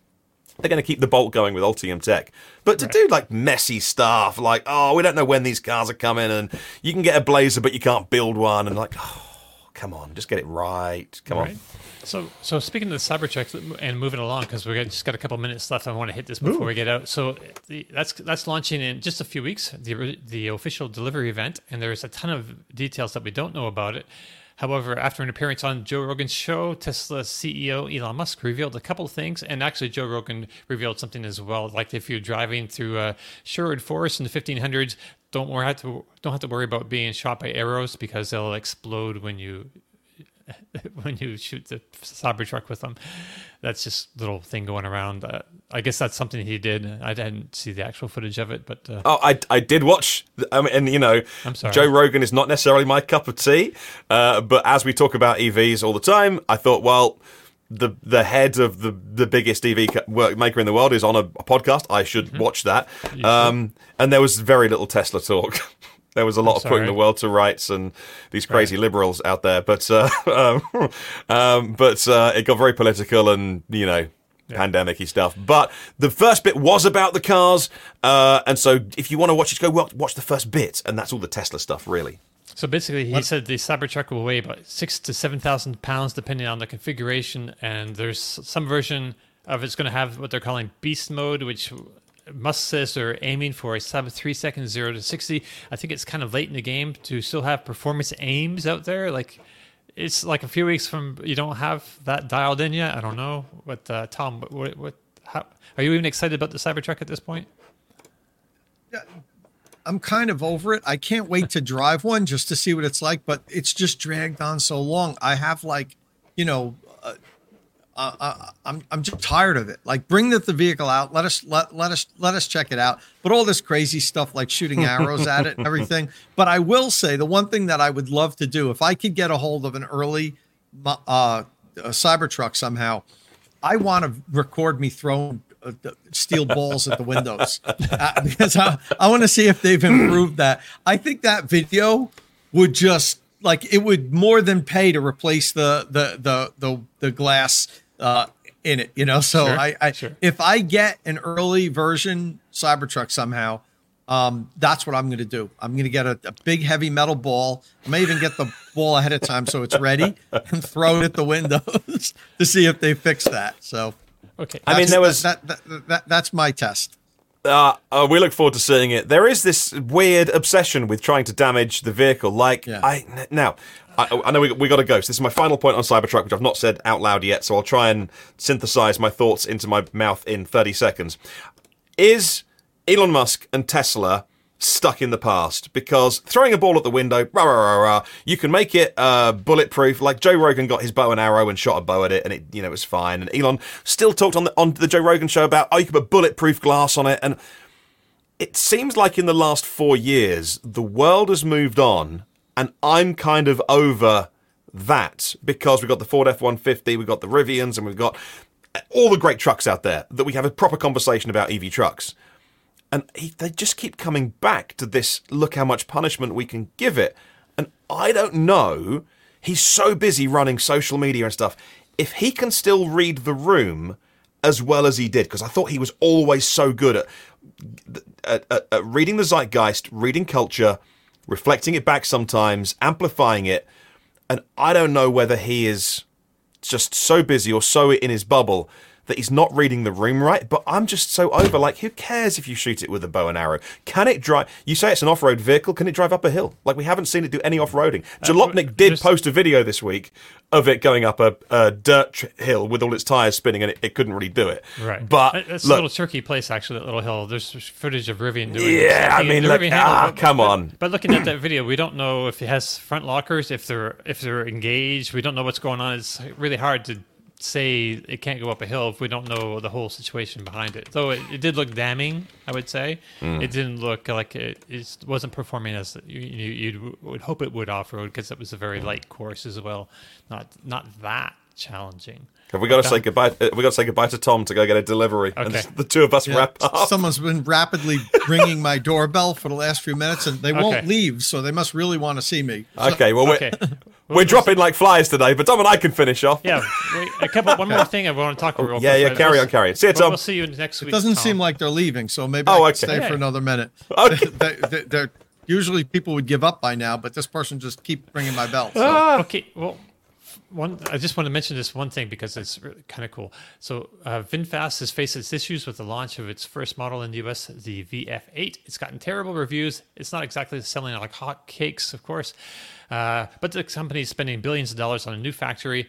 they're going to keep the bolt going with Ultium Tech. But to right. do like messy stuff, like, oh, we don't know when these cars are coming, and you can get a Blazer, but you can't build one, and like, oh, [sighs] come on, just get it right. Come right. on. So, so speaking of the Cybertruck and moving along, because we've just got a couple minutes left, I want to hit this before Ooh. we get out. So, the, that's that's launching in just a few weeks, the the official delivery event, and there's a ton of details that we don't know about it. However, after an appearance on Joe Rogan's show, Tesla CEO Elon Musk revealed a couple things, and actually Joe Rogan revealed something as well. Like if you're driving through a Sherwood Forest in the 1500s, don't worry have to don't have to worry about being shot by arrows because they'll explode when you [laughs] when you shoot the Cybertruck with them. That's just a little thing going around. Uh, I guess that's something he did. I didn't see the actual footage of it, but uh, oh, I, I did watch. I mean, and you know, I'm sorry. Joe Rogan is not necessarily my cup of tea, uh, but as we talk about EVs all the time, I thought, well, the the head of the the biggest EV maker in the world is on a, a podcast. I should mm-hmm. watch that. Um, and there was very little Tesla talk. [laughs] There was a lot I'm of sorry. putting the world to rights and these crazy right. liberals out there, but uh, [laughs] um, um, but uh, it got very political and you know yeah. pandemicy stuff. But the first bit was about the cars, uh, and so if you want to watch it, go watch, watch the first bit, and that's all the Tesla stuff, really. So basically, he what? said the Cybertruck will weigh about six to seven thousand pounds, depending on the configuration, and there's some version of it's going to have what they're calling beast mode, which Musk says they're aiming for a sub three seconds zero to sixty. I think it's kind of late in the game to still have performance aims out there. Like it's like a few weeks from you don't have that dialed in yet. I don't know. But uh, Tom? What, what? How are you even excited about the Cybertruck at this point? Yeah, I'm kind of over it. I can't wait to drive one just to see what it's like. But it's just dragged on so long. I have like, you know. Uh, uh, I'm I'm just tired of it. Like, bring the, the vehicle out. Let us let let us let us check it out. But all this crazy stuff like shooting arrows at it and [laughs] everything. But I will say the one thing that I would love to do if I could get a hold of an early uh, Cybertruck somehow, I want to record me throwing uh, steel balls at the windows [laughs] uh, because I, I want to see if they've improved that. I think that video would just like it would more than pay to replace the the the the, the glass uh, in it, you know. So sure, I, I sure. if I get an early version Cybertruck somehow, um, that's what I'm going to do. I'm going to get a, a, big heavy metal ball. I may even get the ball ahead of time so it's ready [laughs] and throw it at the windows [laughs] to see if they fix that. So, okay. I mean, there was that, that, that, that that's my test. Uh, uh, we look forward to seeing it. There is this weird obsession with trying to damage the vehicle. Like, yeah. I now I, I know we, we got to go. So this is my final point on Cybertruck, which I've not said out loud yet. So I'll try and synthesize my thoughts into my mouth in 30 seconds. Is Elon Musk and Tesla stuck in the past? Because throwing a ball at the window, rah, rah, rah, rah, you can make it uh, bulletproof. Like Joe Rogan got his bow and arrow and shot a bow at it, and it you know it was fine. And Elon still talked on the on the Joe Rogan show about oh you can put bulletproof glass on it and. It seems like in the last four years, the world has moved on and I'm kind of over that because we've got the Ford F 150, we've got the Rivians, and we've got all the great trucks out there that we have a proper conversation about EV trucks. And he, they just keep coming back to this look how much punishment we can give it. And I don't know. He's so busy running social media and stuff. If he can still read the room as well as he did, because I thought he was always so good at, at, at, at reading the zeitgeist, reading culture, reflecting it back sometimes, amplifying it. And I don't know whether he is just so busy or so in his bubble that he's not reading the room right. But I'm just so over. Like, who cares if you shoot it with a bow and arrow? Can it drive? You say it's an off-road vehicle. Can it drive up a hill? Like, we haven't seen it do any off-roading. Jalopnik did just- post a video this week of it going up a, a dirt tr- hill with all its tires spinning, and it, it couldn't really do it. Right, But It- it's a little tricky place actually. That little hill. There's footage of Rivian doing. Yeah, I mean, look, ah, but- come but- on. But looking at that video, we don't know if it has front lockers, if they're if they're engaged. We don't know what's going on. It's really hard to say it can't go up a hill if we don't know the whole situation behind it. Though it, it did look damning, I would say. Hmm. It didn't look like it, it wasn't performing as you, you you'd, would hope it would off road because it was a very light course as well. Not not that challenging. Have we got to say goodbye? uh, We got to say goodbye to Tom to go get a delivery, Okay. just the two of us Yeah, wrap up. Someone's been rapidly ringing my doorbell for the last few minutes, and they won't leave, so they must really want to see me. So- Okay, well, Okay. we're, [laughs] we're dropping like flies today, but Tom and I can finish off. Yeah, wait, a couple. One more thing I want to talk about. Oh, yeah, yeah, carry we'll- on, carry on. See you, we'll- Tom. We'll see you next week. It doesn't Tom. seem like they're leaving, so maybe Oh, I okay. can stay Hey. for another minute. [laughs] Okay. they, they, they're, usually people would give up by now, but this person just keep ringing my bell. So. Ah. Okay, well, f- one. I just want to mention this one thing because it's really kind of cool. So, uh, VinFast has faced its issues with the launch of its first model in the US, the VF8. It's gotten terrible reviews. It's not exactly selling like hot cakes, of course, uh, but the company is spending billions of dollars on a new factory.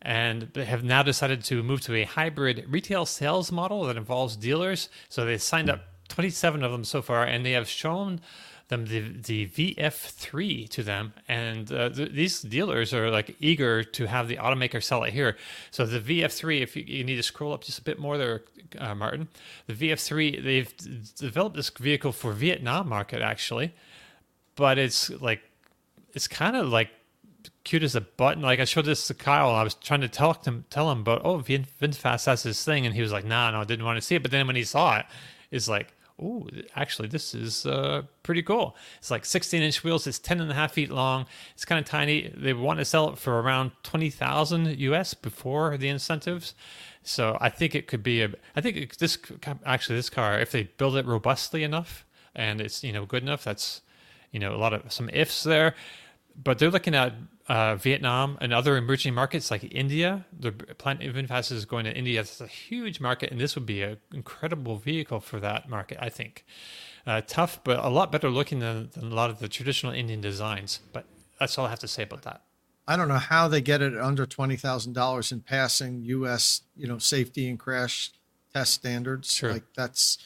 And they have now decided to move to a hybrid retail sales model that involves dealers. So they signed up 27 of them so far, and they have shown them the the VF3 to them, and uh, th- these dealers are like eager to have the automaker sell it here. So the VF3, if you, you need to scroll up just a bit more there, uh, Martin, the VF3 they've developed this vehicle for Vietnam market actually, but it's like it's kind of like cute as a button. Like I showed this to Kyle, and I was trying to tell him tell him about oh Vin, VinFast has this thing, and he was like, nah, no, I didn't want to see it. But then when he saw it, it's like, oh, actually, this is uh, pretty cool. It's like 16 inch wheels. It's 10 and a half feet long. It's kind of tiny. They want to sell it for around 20,000 US before the incentives. So I think it could be a. I think this actually this car, if they build it robustly enough and it's you know good enough, that's you know a lot of some ifs there but they're looking at uh, Vietnam and other emerging markets like India. The plant VinFast is going to India. It's a huge market, and this would be an incredible vehicle for that market. I think uh, tough, but a lot better looking than, than a lot of the traditional Indian designs. But that's all I have to say about that. I don't know how they get it under twenty thousand dollars in passing U.S. you know safety and crash test standards. Sure. Like that's.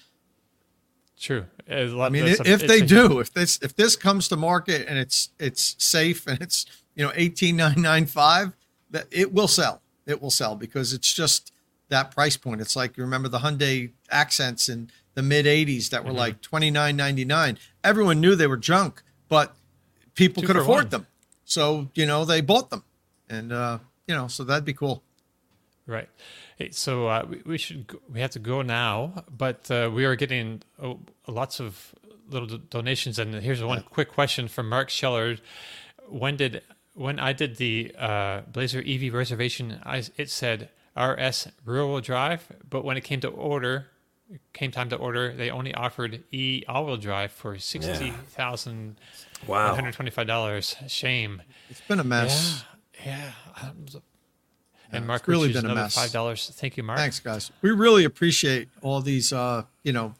True. I mean, if a- they do, if this if this comes to market and it's it's safe and it's you know eighteen nine nine five, that it will sell. It will sell because it's just that price point. It's like you remember the Hyundai accents in the mid '80s that were Mm-hmm. like twenty nine ninety nine. Everyone knew they were junk, but people Two could afford one. them, so you know they bought them, and uh, you know so that'd be cool. Right. Hey, so uh, we, we should go, we have to go now, but uh, we are getting oh, lots of little do- donations. And here's one quick question from Mark Scheller: When did when I did the uh, Blazer EV reservation, I, it said RS rear-wheel drive, but when it came to order, it came time to order, they only offered E all-wheel drive for sixty thousand one Wow. hundred twenty-five dollars. Shame. It's been a mess. Yeah. Um, and Mark really really been a another mess. five dollars. Thank you, Mark. Thanks, guys. We really appreciate all these, uh, you know,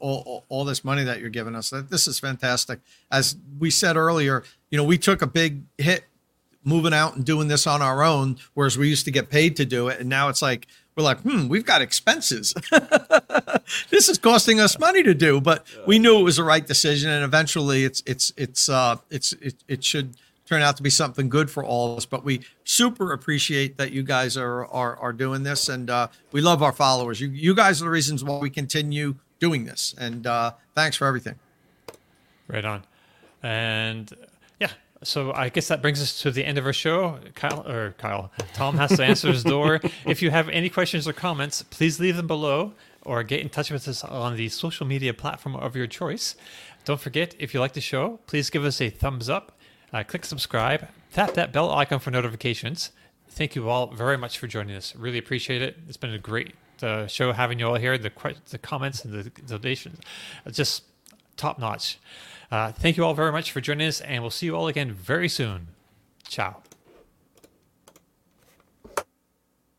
all, all, all this money that you're giving us. This is fantastic. As we said earlier, you know, we took a big hit moving out and doing this on our own, whereas we used to get paid to do it. And now it's like, we're like, hmm, we've got expenses. [laughs] this is costing us money to do, but we knew it was the right decision. And eventually it's, it's, it's, uh, it's, it, it should turn out to be something good for all of us. But we super appreciate that you guys are, are, are doing this. And, uh, we love our followers. You, you guys are the reasons why we continue doing this. And, uh, thanks for everything. Right on. And yeah, so I guess that brings us to the end of our show. Kyle or Kyle, Tom has to answer his door. [laughs] If you have any questions or comments, please leave them below or get in touch with us on the social media platform of your choice. Don't forget, if you like the show, please give us a thumbs up, uh, click subscribe, tap that bell icon for notifications. Thank you all very much for joining us. Really appreciate it. It's been a great uh, show having you all here. The the comments and the donations, just top notch. Uh, thank you all very much for joining us, and we'll see you all again very soon. Ciao.